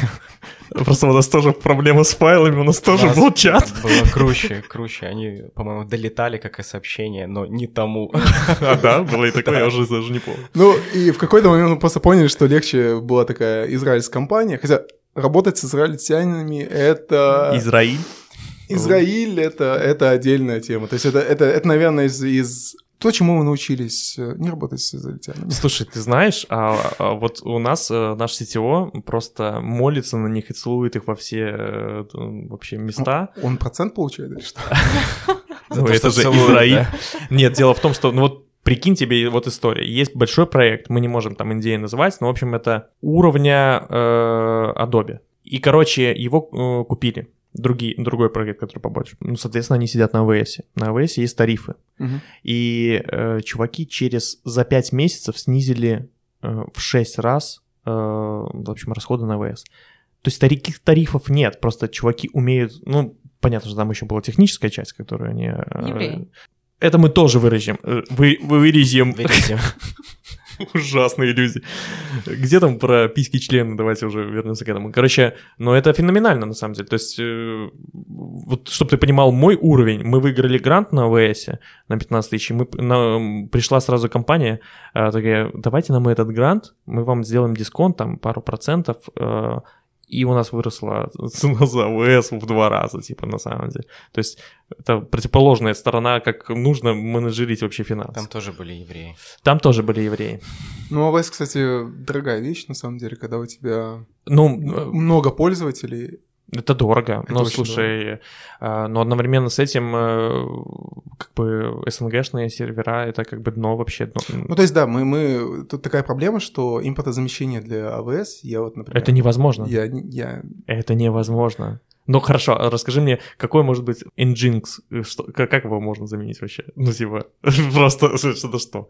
Просто у нас тоже проблема с файлами, у нас тоже нас был чат. Было круче, круче. Они, по-моему, долетали как и сообщение, но не тому. А, да, было и такое, я уже даже не помню. Ну, и в какой-то момент мы просто поняли, что легче была такая израильская компания. Хотя работать с израильтянами — это... Израиль. Израиль это, это отдельная тема. То есть это, это, это наверное, из, из... То, чему мы научились э, не работать с израильтянами. Слушай, ты знаешь, а, а вот у нас э, наш CTO просто молится на них и целует их во все э, вообще места. Он процент получает или что? Ну, то, это же Израиль. Нет, дело в том, что, ну вот прикинь тебе вот история. Есть большой проект, мы не можем там NDA называть, но, в общем, это уровня э, Adobe. И, короче, его э, купили. Другие, другой проект, который побольше. Ну, соответственно, они сидят на AWS. На AWS есть тарифы. Мгм. И э, чуваки через за 5 месяцев снизили э, в 6 раз, э, в общем, расходы на ВС. То есть таких тарифов нет, просто чуваки умеют, ну, понятно, что там еще была техническая часть, которую они... э, Евреи. Это мы тоже выразим. Э, Вы, вы вырежем. Вырежем. Ужасные люди. Где там про письки члены? Давайте уже вернемся к этому. Короче, но это феноменально на самом деле. То есть, э, вот чтобы ты понимал мой уровень, мы выиграли грант на ВС на 15 тысяч, и мы, на- пришла сразу компания, э, такая, давайте нам этот грант, мы вам сделаем дисконт, там, пару процентов, э, и у нас выросла цена за ВС в два раза, типа, на самом деле. То есть, это противоположная сторона, как нужно менеджерить вообще финансы. Там Там, тоже были евреи. тоже были евреи. Ну, АВС, кстати, дорогая вещь, на самом деле, когда у тебя Ну, много пользователей. Это дорого. Это но очень слушай, а, но одновременно с этим, э, как бы СНГшные сервера это как бы дно вообще. дно. Ну, то есть, да, мы, мы... Тут такая проблема, что импортозамещение для АВС, я вот, например... это невозможно. Я, я... Это невозможно. Ну хорошо, а расскажи мне, какой может быть Nginx? э, Что, как, его можно заменить вообще? Ну типа, просто что-то что.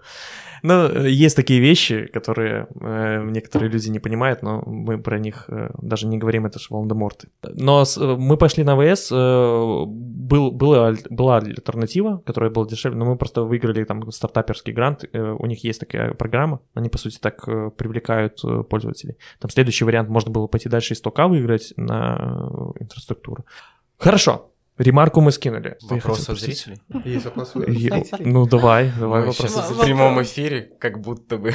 Ну, э, есть такие вещи, которые э, некоторые люди не понимают, но мы про них э, даже не говорим, это же Волан-де-Морты. Но с- э, мы пошли на ВС, э, был, была, была альтернатива, которая была дешевле, но мы просто выиграли там стартаперский грант, э, у них есть такая программа, они, по сути, так э, привлекают э, пользователей. Там следующий вариант, можно было пойти дальше и 100к выиграть на э, инфраструктуру. Хорошо, ремарку мы скинули. Что я Вопрос хотел от зрителей. Есть вопросы? Ну давай, давай Мы вопрос. сейчас Во- в прямом эфире, как будто бы.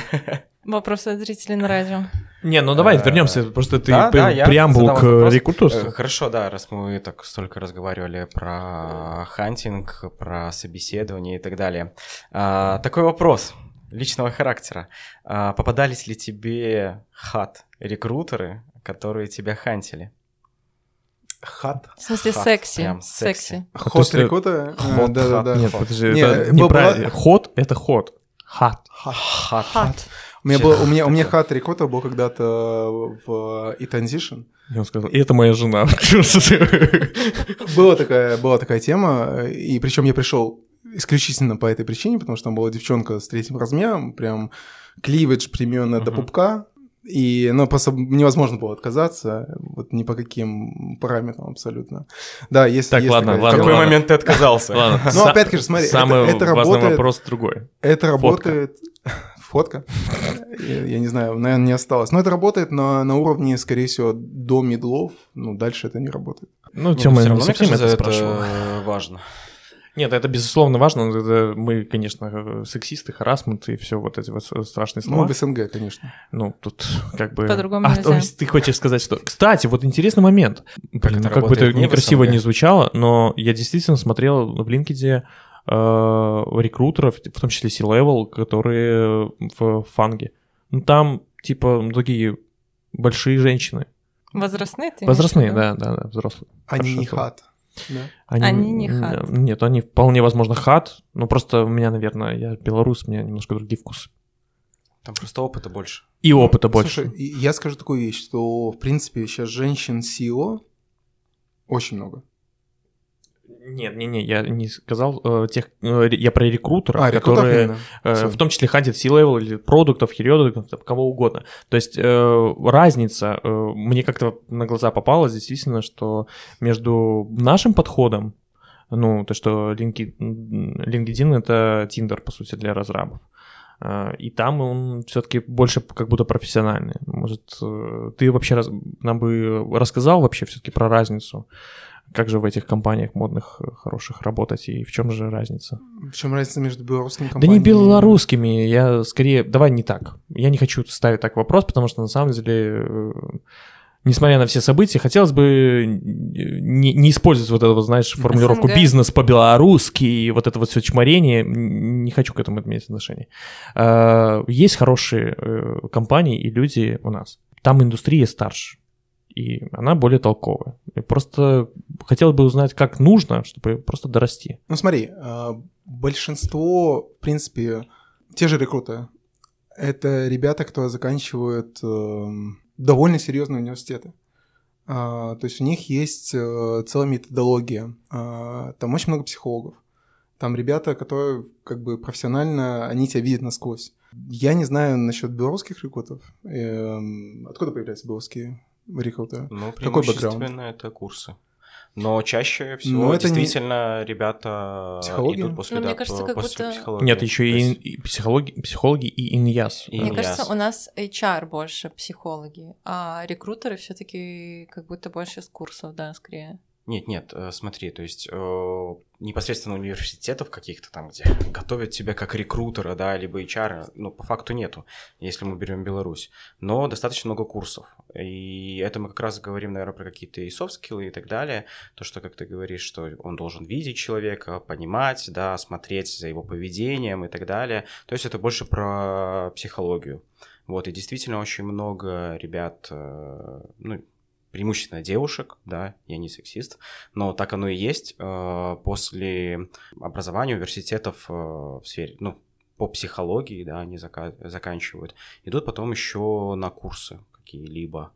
Вопросы от зрителей на радио. Не, ну давай Э, вернемся, просто ты да, да, преамбул к вопрос. рекрутерству. Э, Хорошо, да, раз мы так столько разговаривали про хантинг, про собеседование и так далее. А, такой вопрос личного характера. А, попадались ли тебе hot-рекрутеры, которые тебя хантили? Hot. В смысле, Hot, секси. прям Секси. секси. Хот э, рекрута? хот, Да-да-да. Нет, hot. подожди, Не, это был- неправильно. Hot — это ход. Хат. Хат. Хат. У меня, был, у меня, у меня hot рекрутер был когда-то в e-transition. И он сказал, и это моя жена. Была такая, была такая тема, и причем я пришел исключительно по этой причине, потому что там была девчонка с третьим размером, прям кливидж примерно до Мгм. пупка, И, ну, просто невозможно было отказаться, вот ни по каким параметрам абсолютно. Да, если... Так, есть ладно, В ладно, какой ладно. момент ты отказался? Ладно. Ну, опять-таки же, смотри, Самый это- это работает- вопрос другой. Это работает... Фотка? Я, я не знаю, наверное, не осталось. Но это работает на, на уровне, скорее всего, до медлов. Ну, дальше это не работает. Ну, Не, ну, не равно, мне совсем кажется, это важно. Нет, это безусловно важно. но это мы, конечно, э, сексисты, харасмент и все вот эти вот страшные Ну, слова. в СНГ, конечно. Ну, тут как бы... По-другому А, нельзя. то есть ты хочешь сказать, что... Кстати, вот интересный момент. Блин, это ну, как бы это не некрасиво не звучало, но я действительно смотрел в LinkedIn э, рекрутеров, в том числе C-Level, которые в фанге. Ну, там, типа, ну, такие большие женщины. Возрастные ты Возрастные, да, да, да, взрослые. Они Хорошо не хат. Да? Они не м, хат. Нет, они вполне возможно хат, но просто у меня, наверное, я белорус, у меня немножко другие вкусы. Там просто опыта больше. И опыта больше. Слушай, я скажу такую вещь, что, в принципе, сейчас женщин SEO очень много. Нет, не, не, я не сказал э, тех, э, я про рекрутеров, А, которые, э, в том числе хантят C-level или продуктов, хириодов, кого угодно. То есть э, разница, э, мне как-то на глаза попалась действительно, что между нашим подходом, ну, то, что LinkedIn, LinkedIn это Tinder, по сути, для разрабов, э, и там он все-таки больше как будто профессиональный. Может, э, ты вообще раз- нам бы рассказал вообще все-таки про разницу? Как же в этих компаниях модных, э, хороших работать и в чем же разница? В чем разница между белорусскими Да компаниями? не белорусскими, я скорее... Давай не так. Я не хочу ставить так вопрос, потому что на самом деле, э, несмотря на все события, хотелось бы не, не использовать вот эту, вот, знаешь, формулировку СНГ. «бизнес по-белорусски» и вот это вот все чморение. Не хочу к этому иметь отношение. Э, Есть хорошие э, компании и люди у нас. Там индустрия старше. И она более толковая. И просто хотел бы узнать, как нужно, чтобы просто дорасти. Ну смотри, а, большинство, в принципе, те же рекруты, это ребята, кто заканчивают эм, довольно серьезные университеты. А, То есть у них есть э, целая методология. А, Там очень много психологов. Там ребята, которые как бы профессионально, они тебя видят насквозь. Я не знаю насчет белорусских рекрутов. Эм, Откуда появляются белорусские рекрутеры? Ну, Какой преимущественно это курсы. Но чаще всего Но это не- действительно ребята Психология? идут после, Ну, мне да, кажется, по- как после будто- психологии. Нет, еще и, есть- и психологи, психологи и иньяс. Мне кажется, у нас HR больше психологи, а рекрутеры все-таки как будто больше с курсов, да, скорее. Нет, нет, э, смотри, то есть э, непосредственно университетов каких-то там, где готовят тебя как рекрутера, да, либо HR, ну, по факту нету, если мы берем Беларусь. Но достаточно много курсов. И это мы как раз говорим, наверное, про какие-то и софт-скиллы и так далее. То, что, как ты говоришь, что он должен видеть человека, понимать, да, смотреть за его поведением и так далее. То есть это больше про психологию. Вот, и действительно очень много ребят, э, ну, преимущественно девушек, да, я не сексист, но так оно и есть. э, После образования университетов э, в сфере, ну, по психологии, да, они зака- заканчивают, идут потом еще на курсы какие-либо.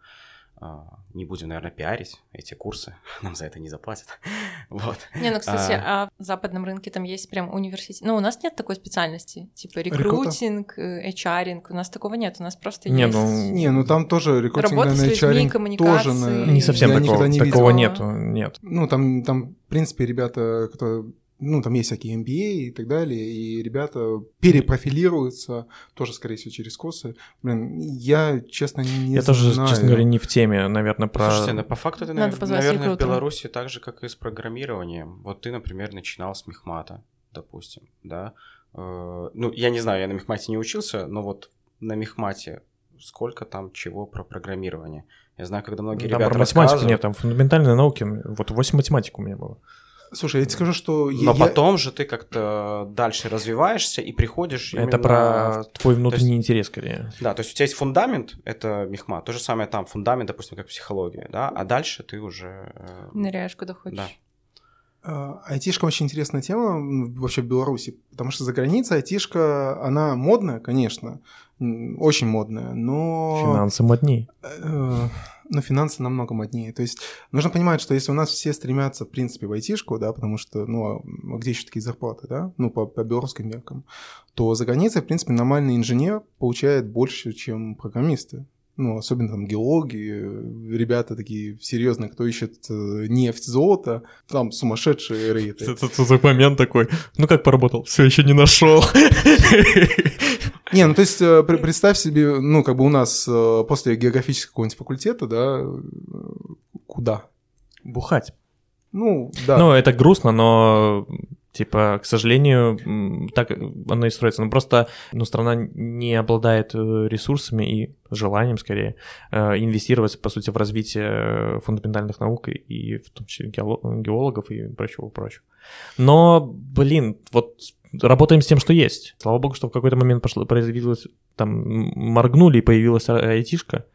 А, Не будем, наверное, пиарить эти курсы, нам за это не заплатят. Вот. Не, ну, кстати, а в западном рынке там есть прям университет. Ну, у нас нет такой специальности, типа рекрутинг, э, HR, у нас такого нет, у нас просто Не, есть... ну, Не, ну там тоже рекрутинг Работа с на людьми, HR тоже коммуникации. на... Не совсем я такого, не такого видел. нету, нет. Ну, там, там, в принципе, ребята, которые... Ну, там есть всякие MBA и так далее, и ребята перепрофилируются, тоже, скорее всего, через курсы. Блин, я, честно, не Я знаю. тоже, честно говоря, не в теме, наверное, про... Слушайте, ну, по факту это, Надо наверное, в. Беларуси так же, как и с программированием. Вот ты, например, начинал с мехмата, допустим, да. Э, Ну, я не знаю, я на мехмате не учился, но вот на мехмате сколько там чего про программирование. Я знаю, когда многие Там ребята про математику рассказывают, нет, там фундаментальные науки. Вот 8 математик у меня было. Слушай, я тебе скажу, что... но я- потом же ты как-то дальше развиваешься и приходишь Это именно про твой внутренний то интерес, скорее. Да, то есть у тебя есть фундамент, это мехмат, то же самое там, фундамент, допустим, как психология, да, а дальше ты уже... э, Ныряешь куда хочешь. Да. Айтишка очень интересная тема вообще в Беларуси, потому что за границей айтишка, она модная, конечно, очень модная, но... Финансы модней. Но финансы намного моднее. То есть нужно понимать, что если у нас все стремятся, в принципе, в айтишку, да, потому что, ну, а где еще такие зарплаты, да, ну, по, по белорусским меркам, то за границей, в принципе, нормальный инженер получает больше, чем программисты. ну, особенно там геологи, ребята такие серьезные, кто ищет э, нефть, золото, там сумасшедшие рейты. Это момент такой, ну как поработал, все еще не нашел. Не, ну то есть э, представь себе, ну как бы у нас э, после географического какого-нибудь факультета, да, э, куда? Бухать. Ну, да. Ну, это грустно, но типа, к сожалению, так оно и строится. Но просто ну, страна не обладает ресурсами и желанием, скорее, инвестировать, по сути, в развитие фундаментальных наук и- в том числе геоло- геологов и прочего-прочего. Но, блин, вот работаем с тем, что есть. Слава богу, что в какой-то момент пошло, произвелось, там, моргнули и появилась а- айтишка.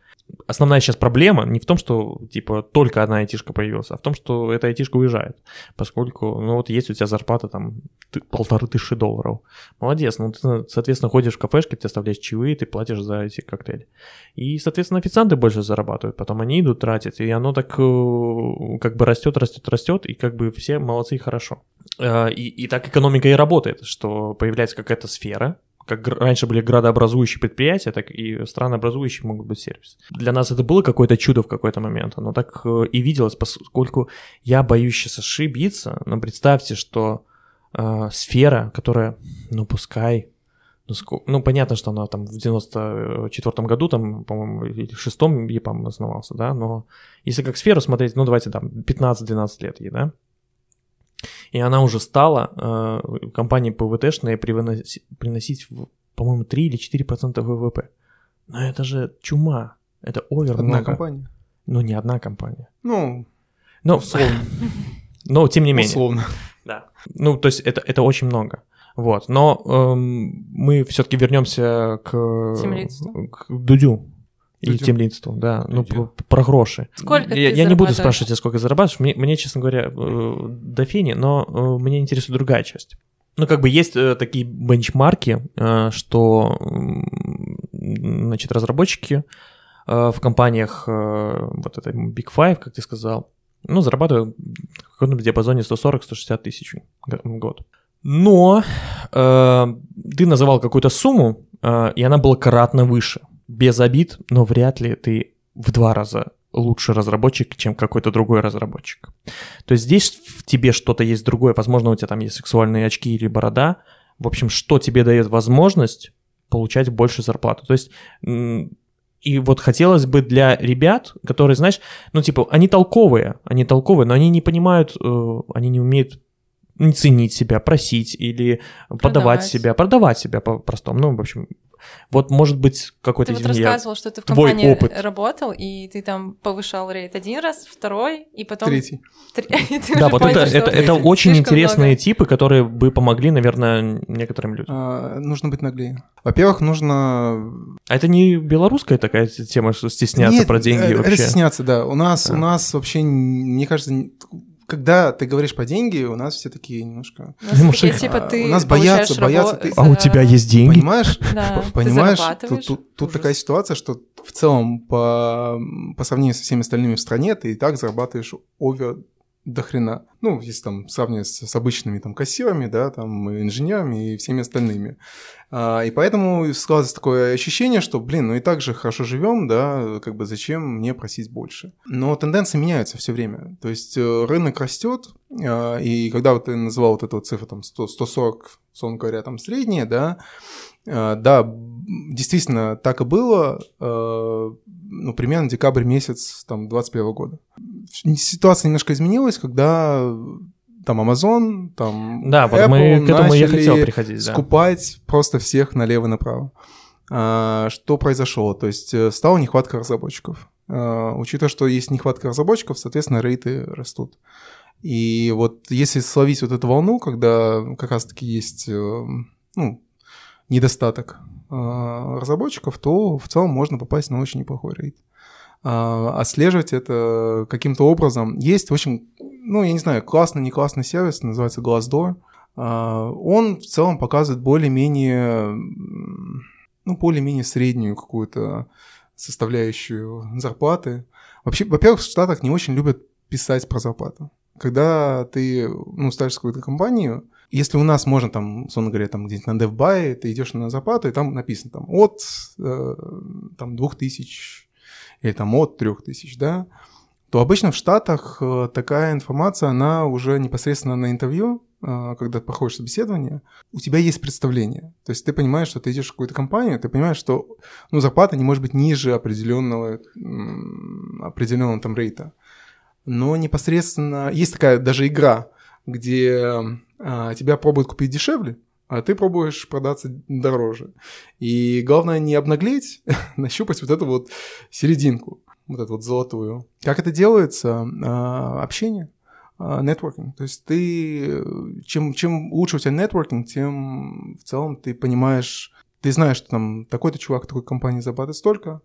Основная сейчас проблема не в том, что, типа, только одна айтишка появилась, а в том, что эта айтишка уезжает. Поскольку, ну, вот есть у тебя зарплата, там, полторы тысячи долларов. Молодец, ну, ты, соответственно, ходишь в кафешки, ты оставляешь чаевые, ты платишь за эти коктейли. И, соответственно, официанты больше зарабатывают, потом они идут тратить, и оно так э, как бы растет, растет, растет, и как бы все молодцы и хорошо. Э, И, и так экономика и работает, что появляется какая-то сфера, как раньше были градообразующие предприятия, так и странообразующие могут быть сервисы. Для нас это было какое-то чудо в какой-то момент, оно так э, и виделось, поскольку я боюсь сейчас ошибиться, но представьте, что э, сфера, которая, ну пускай, ну, ско- ну, понятно, что она там в 94 году, там, по-моему, или в шестом ЕПАМ основался, да, но если как сферу смотреть, ну, давайте там 15-12 лет ей, да, и она уже стала э, компании привыноси- приносить, в, по-моему, 3 или 4% ВВП. Но это же чума, это овер Одна много. компания. Ну, не одна компания. Ну, Но, условно. но тем не менее. условно. Да. Ну, то есть это, это очень много. Вот. Но эм, мы все-таки вернемся к, к Дудю. И Дудю. темлицству, да, ну про, про гроши. Сколько я, ты я не буду спрашивать, тебя, сколько зарабатываешь. Мне, мне, честно говоря, э, до фени, но э, меня интересует другая часть. Ну, как бы есть э, такие бенчмарки, э, что, значит, разработчики э, в компаниях э, вот этой Big Five, как ты сказал, ну, зарабатывают в каком-то диапазоне 140-160 тысяч в год. Но э, ты называл какую-то сумму, э, и она была кратно выше. Без обид, но вряд ли ты в два раза лучше разработчик, чем какой-то другой разработчик. То есть здесь в тебе что-то есть другое. Возможно, у тебя там есть сексуальные очки или борода. В общем, что тебе дает возможность получать больше зарплату. То есть и вот хотелось бы для ребят, которые, знаешь, ну, типа, они толковые, они толковые, но они не понимают, э, они не умеют не ценить себя, просить или подавать Продавать. себя, продавать себя по-простому. Ну, в общем, вот может быть какой-то, Ты вот извини, я- рассказывал, что ты в твой компании опыт. работал, и ты там повышал рейд один раз, второй, и потом... Третий. Три- и ты Да, понял, это, что это, это очень интересные много. типы, которые бы помогли, наверное, некоторым людям. А, нужно быть наглее. Во-первых, нужно... А это не белорусская такая тема, что стесняться Нет, про деньги э, вообще? Это стесняться, да. У нас, у нас вообще, мне кажется, когда ты говоришь про деньги, у нас все такие немножко... У нас такие, типа, А, ты у нас боятся, боятся, ты- А у тебя есть деньги? Понимаешь? Да, Понимаешь, тут, тут- тут такая ситуация, что в целом по, по сравнению со всеми остальными в стране ты и так зарабатываешь овер до хрена. Ну, если там сравнивать с, обычными там кассирами, да, там инженерами и всеми остальными. А, и поэтому складывается такое ощущение, что, блин, ну и так же хорошо живем, да, как бы зачем мне просить больше. Но тенденции меняются все время. То есть э, рынок растет, а, и когда вот ты называл вот эту вот цифру там 100, 140, условно говоря, там средняя, да, а, да, действительно так и было, э, ну, примерно декабрь месяц там 21 года. Ситуация немножко изменилась, когда там Amazon, там Да, вот Apple мы к этому я хотел приходить, да. скупать просто всех налево и направо. А, Что произошло? То есть э, стала нехватка разработчиков. А, Учитывая, что есть нехватка разработчиков, соответственно, рейты растут. И вот если словить вот эту волну, когда как раз-таки есть э, ну, недостаток а, разработчиков, то в целом можно попасть на очень неплохой рейд. А Отслеживать это каким-то образом. Есть очень, ну, я не знаю, классный, не классный сервис, называется Glassdoor. А, Он в целом показывает более-менее, ну, более-менее среднюю какую-то составляющую зарплаты. Вообще, во-первых, в Штатах не очень любят писать про зарплату. Когда ты, ну, ставишь какую-то компанию, если у нас можно там, условно говоря, там где-нибудь на DevBuy, ты идешь на зарплату, и там написано там от э, там 2000 или там от 3000, да, то обычно в Штатах э, такая информация, она уже непосредственно на интервью, э, когда ты проходишь собеседование, у тебя есть представление. То есть ты понимаешь, что ты идешь в какую-то компанию, ты понимаешь, что ну, зарплата не может быть ниже определенного, определенного там рейта. Но непосредственно есть такая даже игра, где а, тебя пробуют купить дешевле, а ты пробуешь продаться дороже. И главное не обнаглеть, нащупать вот эту вот серединку, вот эту вот золотую. Как это делается? А, общение нетворкинг. То есть ты, чем, чем лучше у тебя нетворкинг, тем в целом ты понимаешь, ты знаешь, что там такой-то чувак такой компании зарабатывает столько, а,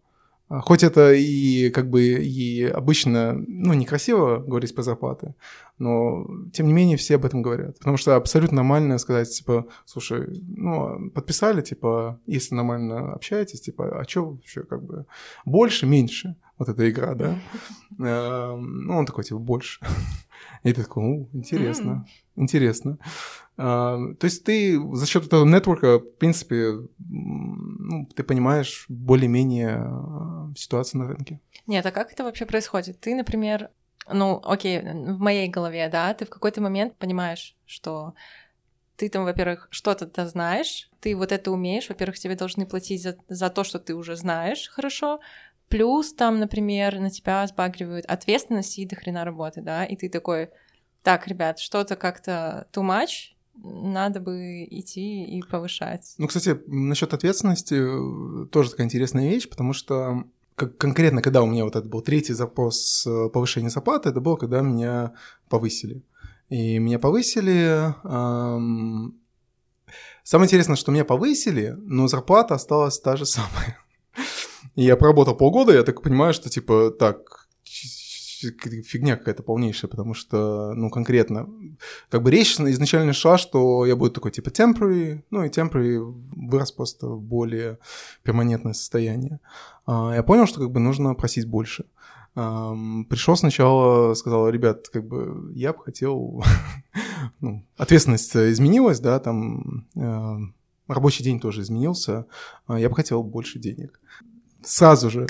хоть это и как бы и обычно, ну, некрасиво говорить про зарплаты, но тем не менее все об этом говорят. Потому что абсолютно нормально сказать, типа, слушай, ну, подписали, типа, если нормально общаетесь, типа, а что вообще, как бы, больше, меньше, вот эта игра, да? Ну, он такой, типа, больше. И ты такой, ну, интересно, интересно. То есть ты за счет этого нетворка, в принципе, ну, ты понимаешь более-менее а, ситуацию на рынке. Нет, а как это вообще происходит? Ты, например, ну, окей, в моей голове, да, ты в какой-то момент понимаешь, что ты там, во-первых, что-то знаешь, ты вот это умеешь, во-первых, тебе должны платить за, за то, что ты уже знаешь хорошо, плюс там, например, на тебя сбагривают ответственность и до хрена работы, да, и ты такой, так, ребят, что-то как-то too much, надо бы идти и повышать. Ну, кстати, насчет ответственности э, тоже такая интересная вещь, потому что как конкретно, когда у меня вот это был третий запрос э, повышения зарплаты, это было, когда меня повысили. И меня повысили. Эм... Самое интересное, что меня повысили, но зарплата осталась та же самая. И я проработал полгода, я так понимаю, что типа так, фигня какая-то полнейшая, потому что, ну, конкретно, как бы речь изначально шла, что я буду такой, типа, temporary, ну, и temporary вырос просто в более перманентное состояние. А, я понял, что, как бы, нужно просить больше. Пришел сначала, сказал, ребят, как бы, я бы хотел, ну, ответственность изменилась, да, там, а, рабочий день тоже изменился, а, я бы хотел больше денег. Сразу же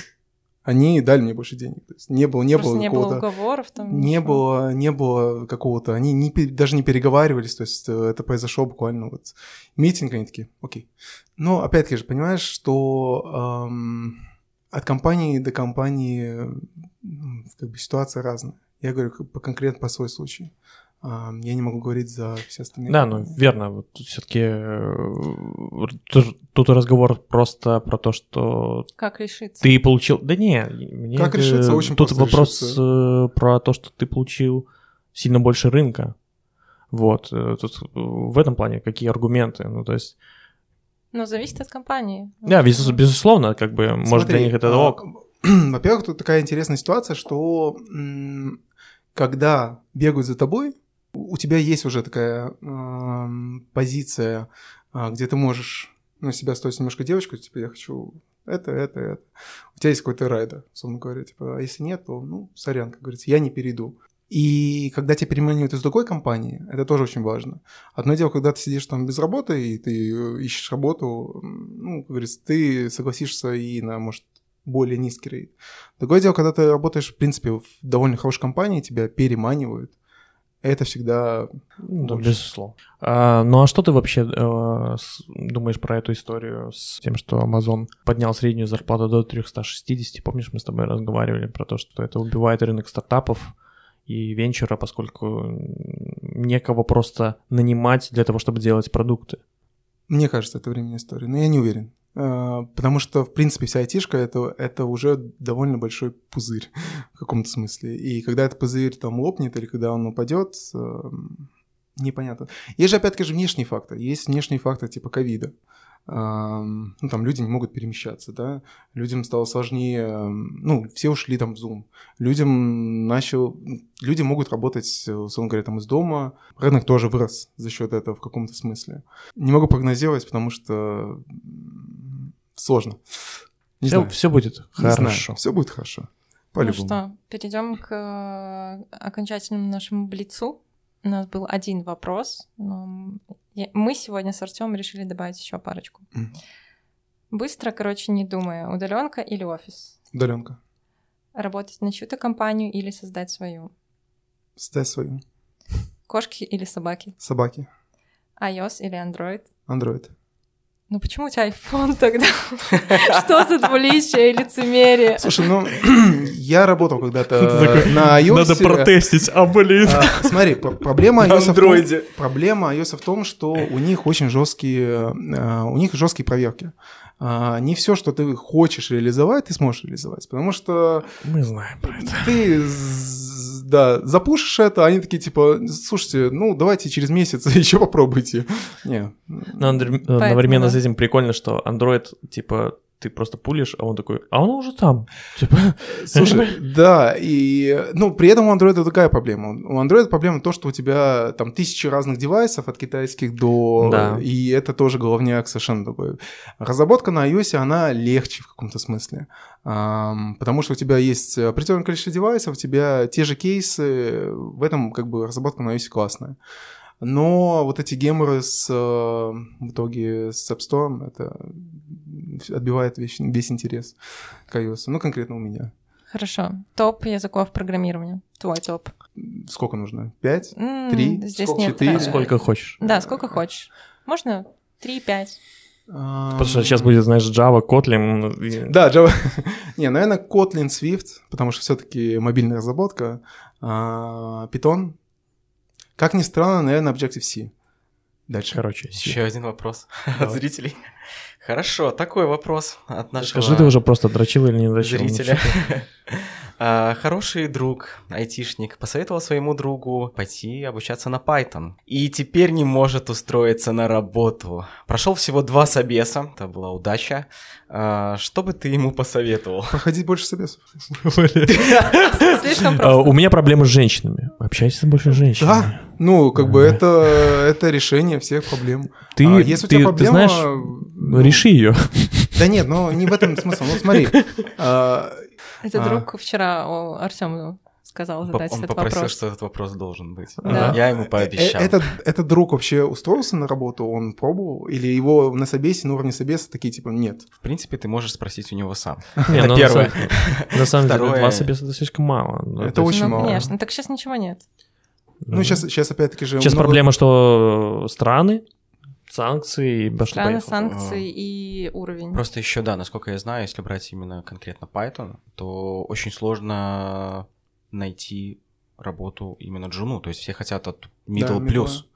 они дали мне больше денег. То есть не было, не Просто было не было уговоров там. Не ничего. было, не было какого-то. Они не, даже не переговаривались. То есть э, это произошло буквально вот митинг, они такие, окей. Но опять-таки же понимаешь, что эм, от компании до компании как бы ситуация разная. Я говорю по конкретно по свой случай я не могу говорить за все остальные. Да, ну верно. Вот все-таки э, тут разговор просто про то, что как решиться. Ты получил. Да не, мне как решиться очень Тут вопрос решиться. Э, про то, что ты получил сильно больше рынка. Вот. Э, тут в этом плане какие аргументы. Ну, то есть. Ну, зависит от компании. Да, безусловно, как бы, Смотри, может, для них это а, ок. Во-первых, тут такая интересная ситуация, что когда бегают за тобой, у тебя есть уже такая э, позиция, э, где ты можешь на себя стоить немножко девочку, типа, я хочу это, это, это. У тебя есть какой-то райдер, условно говоря, типа, а если нет, то, ну, сорян, как говорится, я не перейду. И когда тебя переманивают из другой компании, это тоже очень важно. Одно дело, когда ты сидишь там без работы, и ты ищешь работу, ну, как говорится, ты согласишься и на, может, более низкий рейд. Другое дело, когда ты работаешь, в принципе, в довольно хорошей компании, тебя переманивают, это всегда да, безусловно. А, ну а что ты вообще э, с, думаешь про эту историю с тем, что Amazon поднял среднюю зарплату до 360? Помнишь, мы с тобой разговаривали про то, что это убивает рынок стартапов и венчура, поскольку некого просто нанимать для того, чтобы делать продукты? Мне кажется, это временная история, но я не уверен. А, потому что, в принципе, вся айтишка это, это уже довольно большой пузырь в каком-то смысле. И когда этот пузырь там лопнет или когда он упадет, эм, непонятно. Есть же, опять-таки, же внешние факторы. Есть внешние факторы типа ковида ну, там люди не могут перемещаться, да, людям стало сложнее, ну, все ушли там в Zoom, людям начал, люди могут работать, условно говоря, там из дома, рынок тоже вырос за счет этого в каком-то смысле. Не могу прогнозировать, потому что сложно. Не все, знаю. все будет не хорошо. Знаю. Все будет хорошо. По-любому. Ну что, перейдем к э, окончательному нашему блицу. У нас был один вопрос, но мы сегодня с Артемом решили добавить еще парочку. Mm. Быстро, короче, не думая, удаленка или офис? Удаленка. Работать на чью-то компанию или создать свою? Создать свою. Кошки или собаки? Собаки. iOS или Android? Android. Ну почему у тебя iPhone тогда? Что за двуличие и лицемерие? Слушай, ну, я работал когда-то на iOS. Надо протестить, а блин. А, смотри, пр- проблема iOS, в том, андроиде. проблема iOS в том, что у них очень жесткие, а, у них жесткие проверки. А, Не все, что ты хочешь реализовать, ты сможешь реализовать, потому что Мы знаем про это. ты, да, запушишь это, они такие типа, слушайте, ну давайте через месяц еще попробуйте. Не, Но андр- одновременно с этим прикольно, что Android, типа, ты просто пулишь, а он такой, а он уже там. Типа, Слушай, да, и, ну, при этом у Android такая проблема. У Android проблема то, что у тебя там тысячи разных девайсов от китайских до... Да. И это тоже головняк совершенно такой. Разработка на iOS, она легче в каком-то смысле. Потому что у тебя есть определенное количество девайсов, у тебя те же кейсы, в этом как бы разработка на iOS классная. Но вот эти геморы с, э, в итоге с App Store, это отбивает весь, весь интерес к iOS. Ну, конкретно у меня. Хорошо. Топ языков программирования. Твой топ. Сколько нужно? Пять? Три? Здесь Сколько? нет. Четыре? э, сколько хочешь. Да, сколько хочешь. Можно три, пять. Потому что сейчас будет, знаешь, Java, Kotlin. и- Да, Java. Не, наверное, Kotlin, Swift, потому что все-таки мобильная разработка. А, Python. Как ни странно, наверное, Objective-C. Дальше. Короче, Еще один вопрос от зрителей. Хорошо, такой вопрос от нашего Скажи, ты уже просто дрочил или не дрочил? зрителя. А, Хороший друг, айтишник, посоветовал своему другу пойти обучаться на Python. И теперь не может устроиться на работу. Прошел всего два собеса, это была удача. А, Что бы ты ему посоветовал? Проходить больше собесов. Слишком А, просто. У меня проблемы с женщинами. Общайся больше с женщинами. Да, ну, как бы это, это решение всех проблем. Ты, А если у ты, тебя ты проблема... знаешь, ну, реши ее. Да нет, но не в этом смысл. Ну, смотри. Это А. друг вчера Артему сказал задать Он этот попросил, вопрос. что этот вопрос должен быть. Да. Я ему э, пообещал. Этот, этот друг вообще устроился на работу? Он пробовал? Или его на собесе, на уровне собеса такие типа нет? В принципе, ты можешь спросить у него сам. Это ну, на первое. самом- На самом деле, два собеса это слишком мало. Ну, Это очень ну, мало. конечно. Так сейчас ничего нет. Ну, сейчас, сейчас опять-таки же... Сейчас проблема, что страны, санкции, и пошло Страны, санкции и уровень. Просто еще, да, насколько я знаю, если брать именно конкретно Python, то очень сложно найти работу именно джуну. То есть все хотят от Да, middle middle. плюс.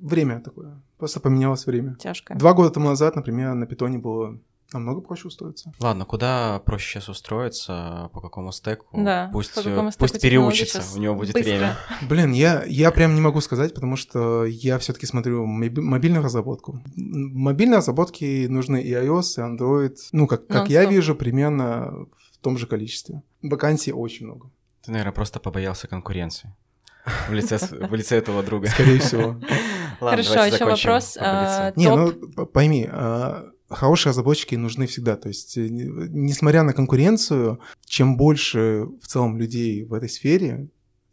Время такое. Просто поменялось время. Тяжко. Два года тому назад, например, на питоне было намного проще устроиться. Ладно, куда проще сейчас устроиться, по какому стеку? Да, пусть, по э, какому стеку пусть переучится, у него будет быстро. время. Блин, я, я прям не могу сказать, потому что я все-таки смотрю моби- мобильную разработку. М, Мобильные разработки нужны и iOS, и Android. Ну, как, как я вижу, примерно в том же количестве. Вакансий очень много. Ты, наверное, просто побоялся конкуренции. В лице, в лице этого друга. Скорее всего. Ладно, Хорошо, еще вопрос. а, Не, топ- ну пойми, а, хорошие разработчики нужны всегда. То есть, э, не- несмотря на конкуренцию, чем больше в целом людей в этой сфере,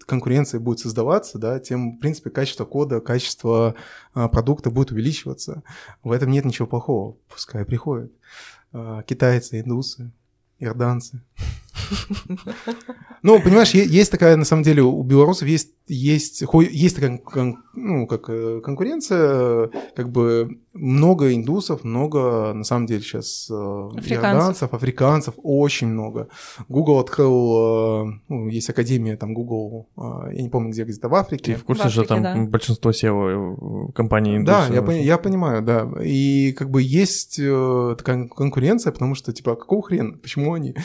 конкуренция будет создаваться, да, тем, в принципе, качество кода, качество а, продукта будет увеличиваться. В этом нет ничего плохого. Пускай приходят а, китайцы, индусы, ирданцы. Ну, понимаешь, есть такая, на самом деле, у белорусов есть, есть, есть такая, ну, как э, конкуренция, как бы много индусов, много, на самом деле, сейчас Африканцев. иорданцев, африканцев, очень много. Google открыл, э, ну, есть академия, там, Google, э, я не помню, где, где-то в Ты Африке. в курсе, В что Африке, там да. большинство SEO компаний Да, индусов? я, пони- я понимаю, да. И как бы есть э, такая конкуренция, потому что, типа, а какого хрена? Почему они?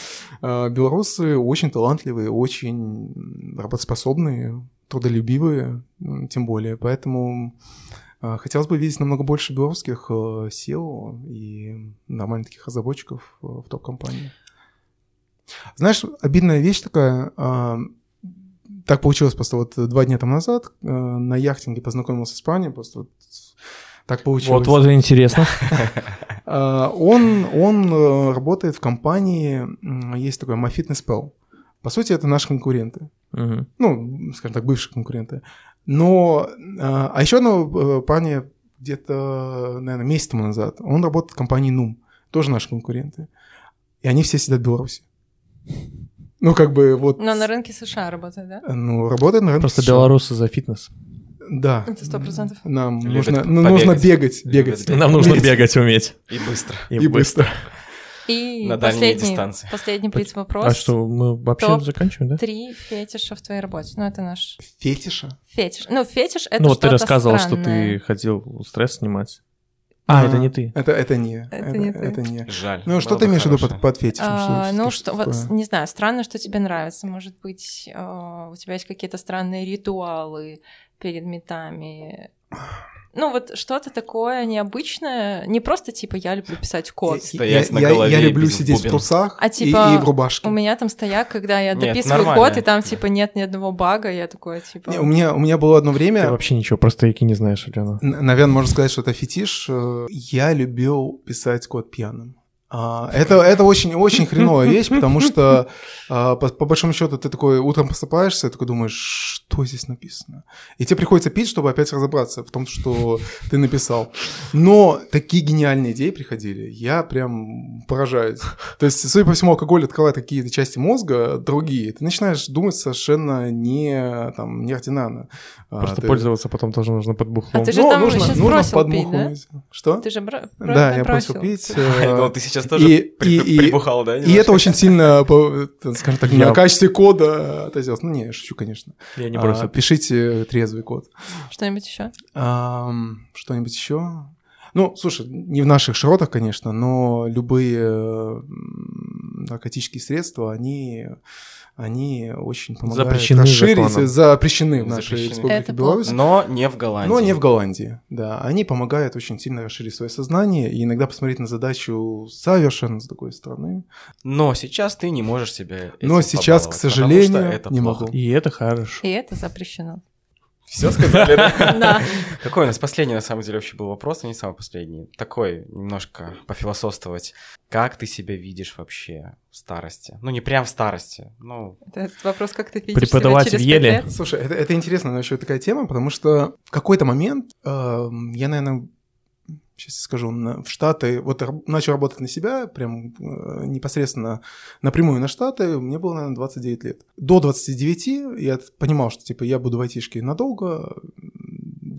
Белорусы очень талантливые, очень работоспособные, трудолюбивые, тем более. Поэтому хотелось бы видеть намного больше белорусских э, SEO и нормальных таких разработчиков э, в топ-компании. Знаешь, обидная вещь такая. а, так получилось просто вот два дня тому назад э, на яхтинге познакомился с парнем, просто вот так получилось. Вот, вот интересно. А, Он, он э, работает в компании, есть такой MyFitnessPal. По сути, это наши конкуренты. Мгм. Ну, скажем так, бывшие конкуренты. Но, а а еще одного э, парня где-то, наверное, месяц тому назад, он работает в компании NUM, тоже наши конкуренты. И они все сидят в Беларуси. Ну, как бы вот... Но на рынке США работает, да? Ну, работает на рынке Просто США. белорусы за фитнес. Да. Это сто процентов. Нам нужно, ну, нужно побегать. бегать, Любят бегать. бегать. Нам нужно Уметь. бегать уметь. И быстро. И быстро. И На дальние последний, дистанции. последний блиц вопрос. А что, мы вообще Топ заканчиваем, да? Три фетиша в твоей работе. Ну, это наш Фетиша? фетиш. Ну, фетиш — это Ну вот ты рассказывал, что ты хотел стресс снимать. А, это не ты. Это, это не. Это не ты. Это не. Жаль. Ну, что ты имеешь в виду под, под фетишем? А, Что- ну, что что, вот, не знаю, странно, что тебе нравится. Может быть, э, у тебя есть какие-то странные ритуалы перед метами. Ну, вот что-то такое необычное. Не просто типа я люблю писать код. Я- Стоять я, на я- голове я и люблю в сидеть в бубен. трусах А и- типа и, в рубашке. У меня там стояк, когда я Нет, дописываю нормально. код, и там типа нет ни одного бага, я такое типа... Не, у, меня, у меня было одно Ты время, вообще ничего про стояки не знаешь, Алена. наверное, можно сказать, что это фетиш. э, Я любил писать код пьяным. А, Это, это очень, очень хреновая вещь, потому что, а, по, по большому счету, ты такой утром просыпаешься и такой думаешь, что здесь написано? И тебе приходится пить, чтобы опять разобраться в том, что ты написал. Но такие гениальные идеи приходили, я прям поражаюсь. То есть, судя по всему, алкоголь открывает какие-то части мозга другие. Ты начинаешь думать совершенно не, там, неординарно. А, Просто ты- пользоваться потом тоже нужно под бухлом. А ты же Ну, там нужно, сейчас нужно бросил пить, подмухнуть. Что? Ты же бро- Да, я бросил. бросил пить. Я э, думал, ты сейчас тоже и- при- и- и- прибухал, да? И немножко? это очень сильно, скажем так, на качестве кода отразилось. Ну, не, я шучу, конечно. Я не А, бросил. Пишите трезвый код. Что-нибудь еще? Что-нибудь еще? Ну, слушай, не в наших широтах, конечно, но любые наркотические средства, они, они очень помогают Запрещены расширить, законом. запрещены в нашей Запрещены. республике Это Беларусь. Но не в Голландии. Но не в Голландии, да. Они помогают очень сильно расширить свое сознание и иногда посмотреть на задачу совершенно с другой стороны. Но сейчас ты не можешь себе Но сейчас, к сожалению, не могу. И это хорошо. И это запрещено. Все сказали, да? Какой у нас последний, на самом деле, вообще был вопрос, но не самый последний. Такой, немножко пофилософствовать. Как ты себя видишь вообще в старости? Ну, не прям в старости, ну... Этот вопрос, как ты видишь Преподаватель себя через Еле. Слушай, это, это интересно, но еще такая тема, потому что в какой-то момент э, я, наверное, сейчас скажу, в Штаты, вот начал работать на себя, прям э, непосредственно напрямую на Штаты, мне было, наверное, 29 лет. До 29 я понимал, что, типа, я буду в айтишке надолго,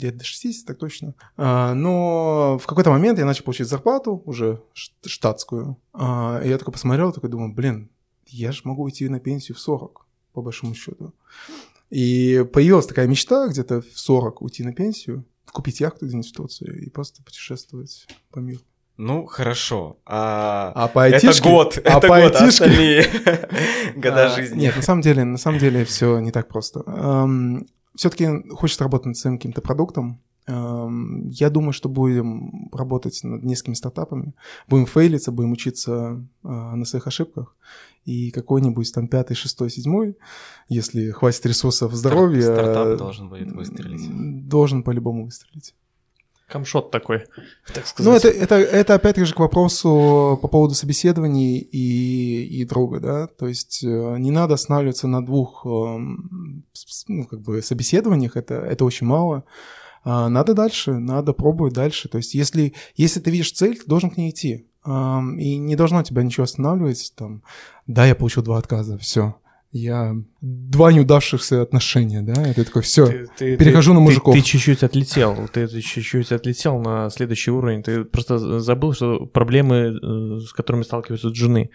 лет до 60, так точно. А, но в какой-то момент я начал получать зарплату уже штатскую, А, и я такой посмотрел, такой думаю, блин, я же могу уйти на пенсию в 40, по большому счету. И появилась такая мечта где-то в 40 уйти на пенсию, купить яхту где-нибудь в Турции и просто путешествовать по миру. Ну, хорошо. А... А по Это айтишке... год, а это по год, а айтишке- остальные года А, жизни. Нет, на самом деле, на самом деле все не так просто. Все-таки хочется работать над своим каким-то продуктом. Эм, Я думаю, что будем работать над несколькими стартапами, будем фейлиться, будем учиться э, на своих ошибках, и какой-нибудь там пятый, шестой, седьмой, если хватит ресурсов здоровья, Стартап э, должен будет выстрелить. Должен по-любому выстрелить. Камшот такой, так сказать. Ну, это, это, это опять же к вопросу по поводу собеседований и, и друга, да, то есть э, не надо останавливаться на двух, эм, ну, как бы собеседованиях, это, это очень мало. А, Надо дальше, надо пробовать дальше. То есть если, если ты видишь цель, ты должен к ней идти. И не должно тебя ничего останавливать. Там, да, я получил два отказа, все. Я два неудавшихся отношения, да, и ты такой, все, Ты- ты- перехожу ты- на ты- мужиков. Ты, чуть-чуть отлетел, ты, ты чуть-чуть отлетел на следующий уровень. Ты просто забыл, что проблемы, э, с которыми сталкиваются жены.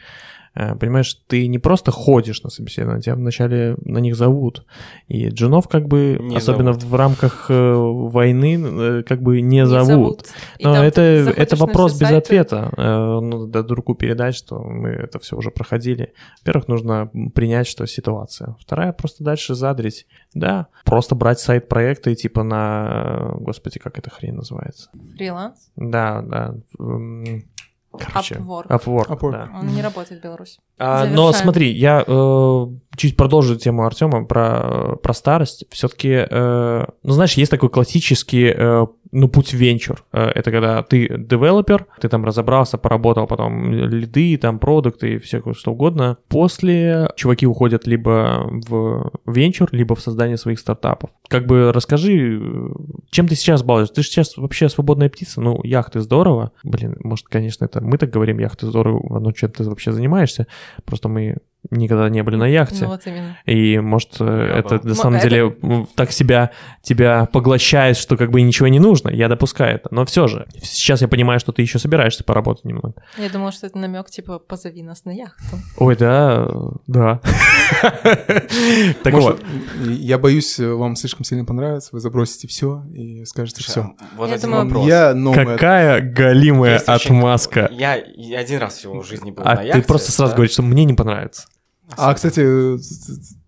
Э, Понимаешь, ты не просто ходишь на собеседование, тебя вначале на них зовут. И джунов как бы, Не особенно зовут. в рамках э, войны, э, как бы не, Не зовут. И Но это, это вопрос без сайты, ответа. Ну, да, другу передать, что мы это все уже проходили. Во-первых, нужно принять, что ситуация. Вторая, просто дальше задрить. Да, просто брать сайт проекта и типа на... Господи, как эта хрень называется? Фриланс. Да, да. Короче, Upwork. Upwork, Upwork. да. Он не работает в Беларуси. А, но смотри, я э, чуть продолжу тему Артема про, про старость. Все-таки, ну знаешь, есть такой классический э, ну, путь венчур. Э, это когда ты девелопер, ты там разобрался, поработал потом лиды, там продукты и все что угодно. После чуваки уходят либо в венчур, либо в создание своих стартапов. Как бы расскажи, э, чем ты сейчас балуешь? Ты же сейчас вообще свободная птица, ну, яхты здорово. Блин, может, конечно, это мы так говорим, яхты здорово, но чем ты вообще занимаешься? Просто мы никогда не были на яхте. Ну, вот именно. И, может, э, Я это был. на Ну, самом это- деле так себя, тебя поглощает, что как бы ничего не нужно. Я допускаю это. Но все же, сейчас я понимаю, что ты еще собираешься поработать немного. Я думала, что это намек типа позови нас на яхту. Ой, да, да. Так вот, я боюсь, э, вам слишком сильно понравится, вы забросите все и скажете все. а Вот один вопрос. Номер. какая галимая отмазка. Я, один раз всего в жизни был А на ты яхте. просто сразу говоришь, что мне не понравится. А, кстати, э,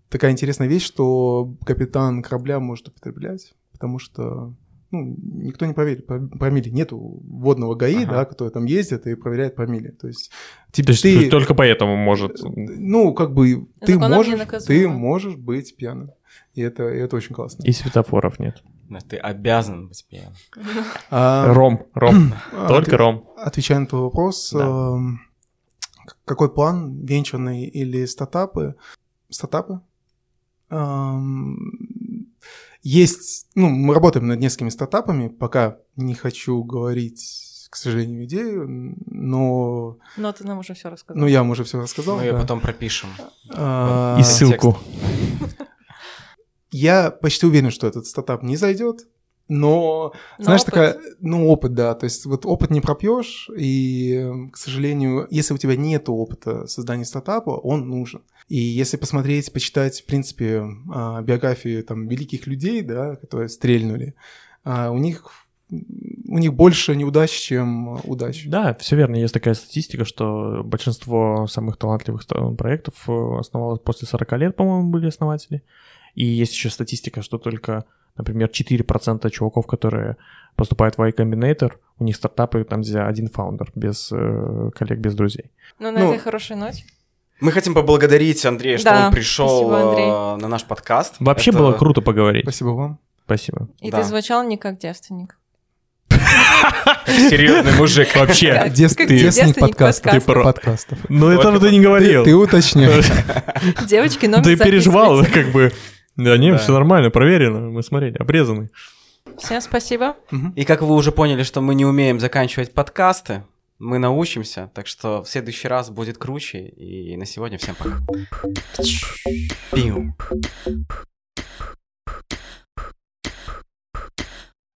такая интересная вещь, что капитан корабля может употреблять, потому что ну, никто не проверит миле. Нету водного ГАИ, Ага. да, который там ездит и проверяет по миле. То есть, тебе, То есть ты, только поэтому может... ну, как бы, ты Законом можешь, ты можешь быть пьяным. И это, и это очень классно. И светофоров нет. Да, Ты обязан быть пьяным. А, Ром, ром, а, только ром. Отвечая на твой вопрос, Да. эм, какой план, венчурный или стартапы? Стартапы? Есть, ну, мы работаем над несколькими стартапами, пока не хочу говорить, к сожалению, идею, но, Но ты нам уже все рассказал. ну, я вам уже все рассказал. Мы ее да. потом пропишем. А, И ссылку. Я почти уверен, что этот стартап не зайдет, но, Но знаешь, опыт. такая, ну, опыт, да, то есть вот опыт не пропьешь, и, э, к сожалению, если у тебя нет опыта создания стартапа, он нужен. И если посмотреть, почитать, в принципе, а, биографии там великих людей, да, которые стрельнули, а, у них у них больше неудач, чем удач. Да, все верно. Есть такая статистика, что большинство самых талантливых ста- проектов э, основалось после 40 лет, по-моему, были основатели. И есть еще статистика, что только, например, 4% чуваков, которые поступают в Y Combinator, у них стартапы там, где один фаундер, без э, коллег, без друзей. Ну, на Ну, этой хорошей ноте. Мы хотим поблагодарить Андрея, что Да, он пришел спасибо, Андрей. э, на наш подкаст. Вообще Это было круто поговорить. Спасибо вам. Спасибо. И Да. ты звучал не как девственник. Серьезный мужик. Вообще. Девственник подкастов. Ты про- подкастов. Ну, этого ты не говорил. ты уточняешь. Девочки, номер Ты переживал, как бы. Да не, Да. все нормально, проверено. Мы смотрели, обрезанный. Всем спасибо. И как вы уже поняли, что мы не умеем заканчивать подкасты, мы научимся, так что в следующий раз будет круче. И на сегодня всем пока. Пиу.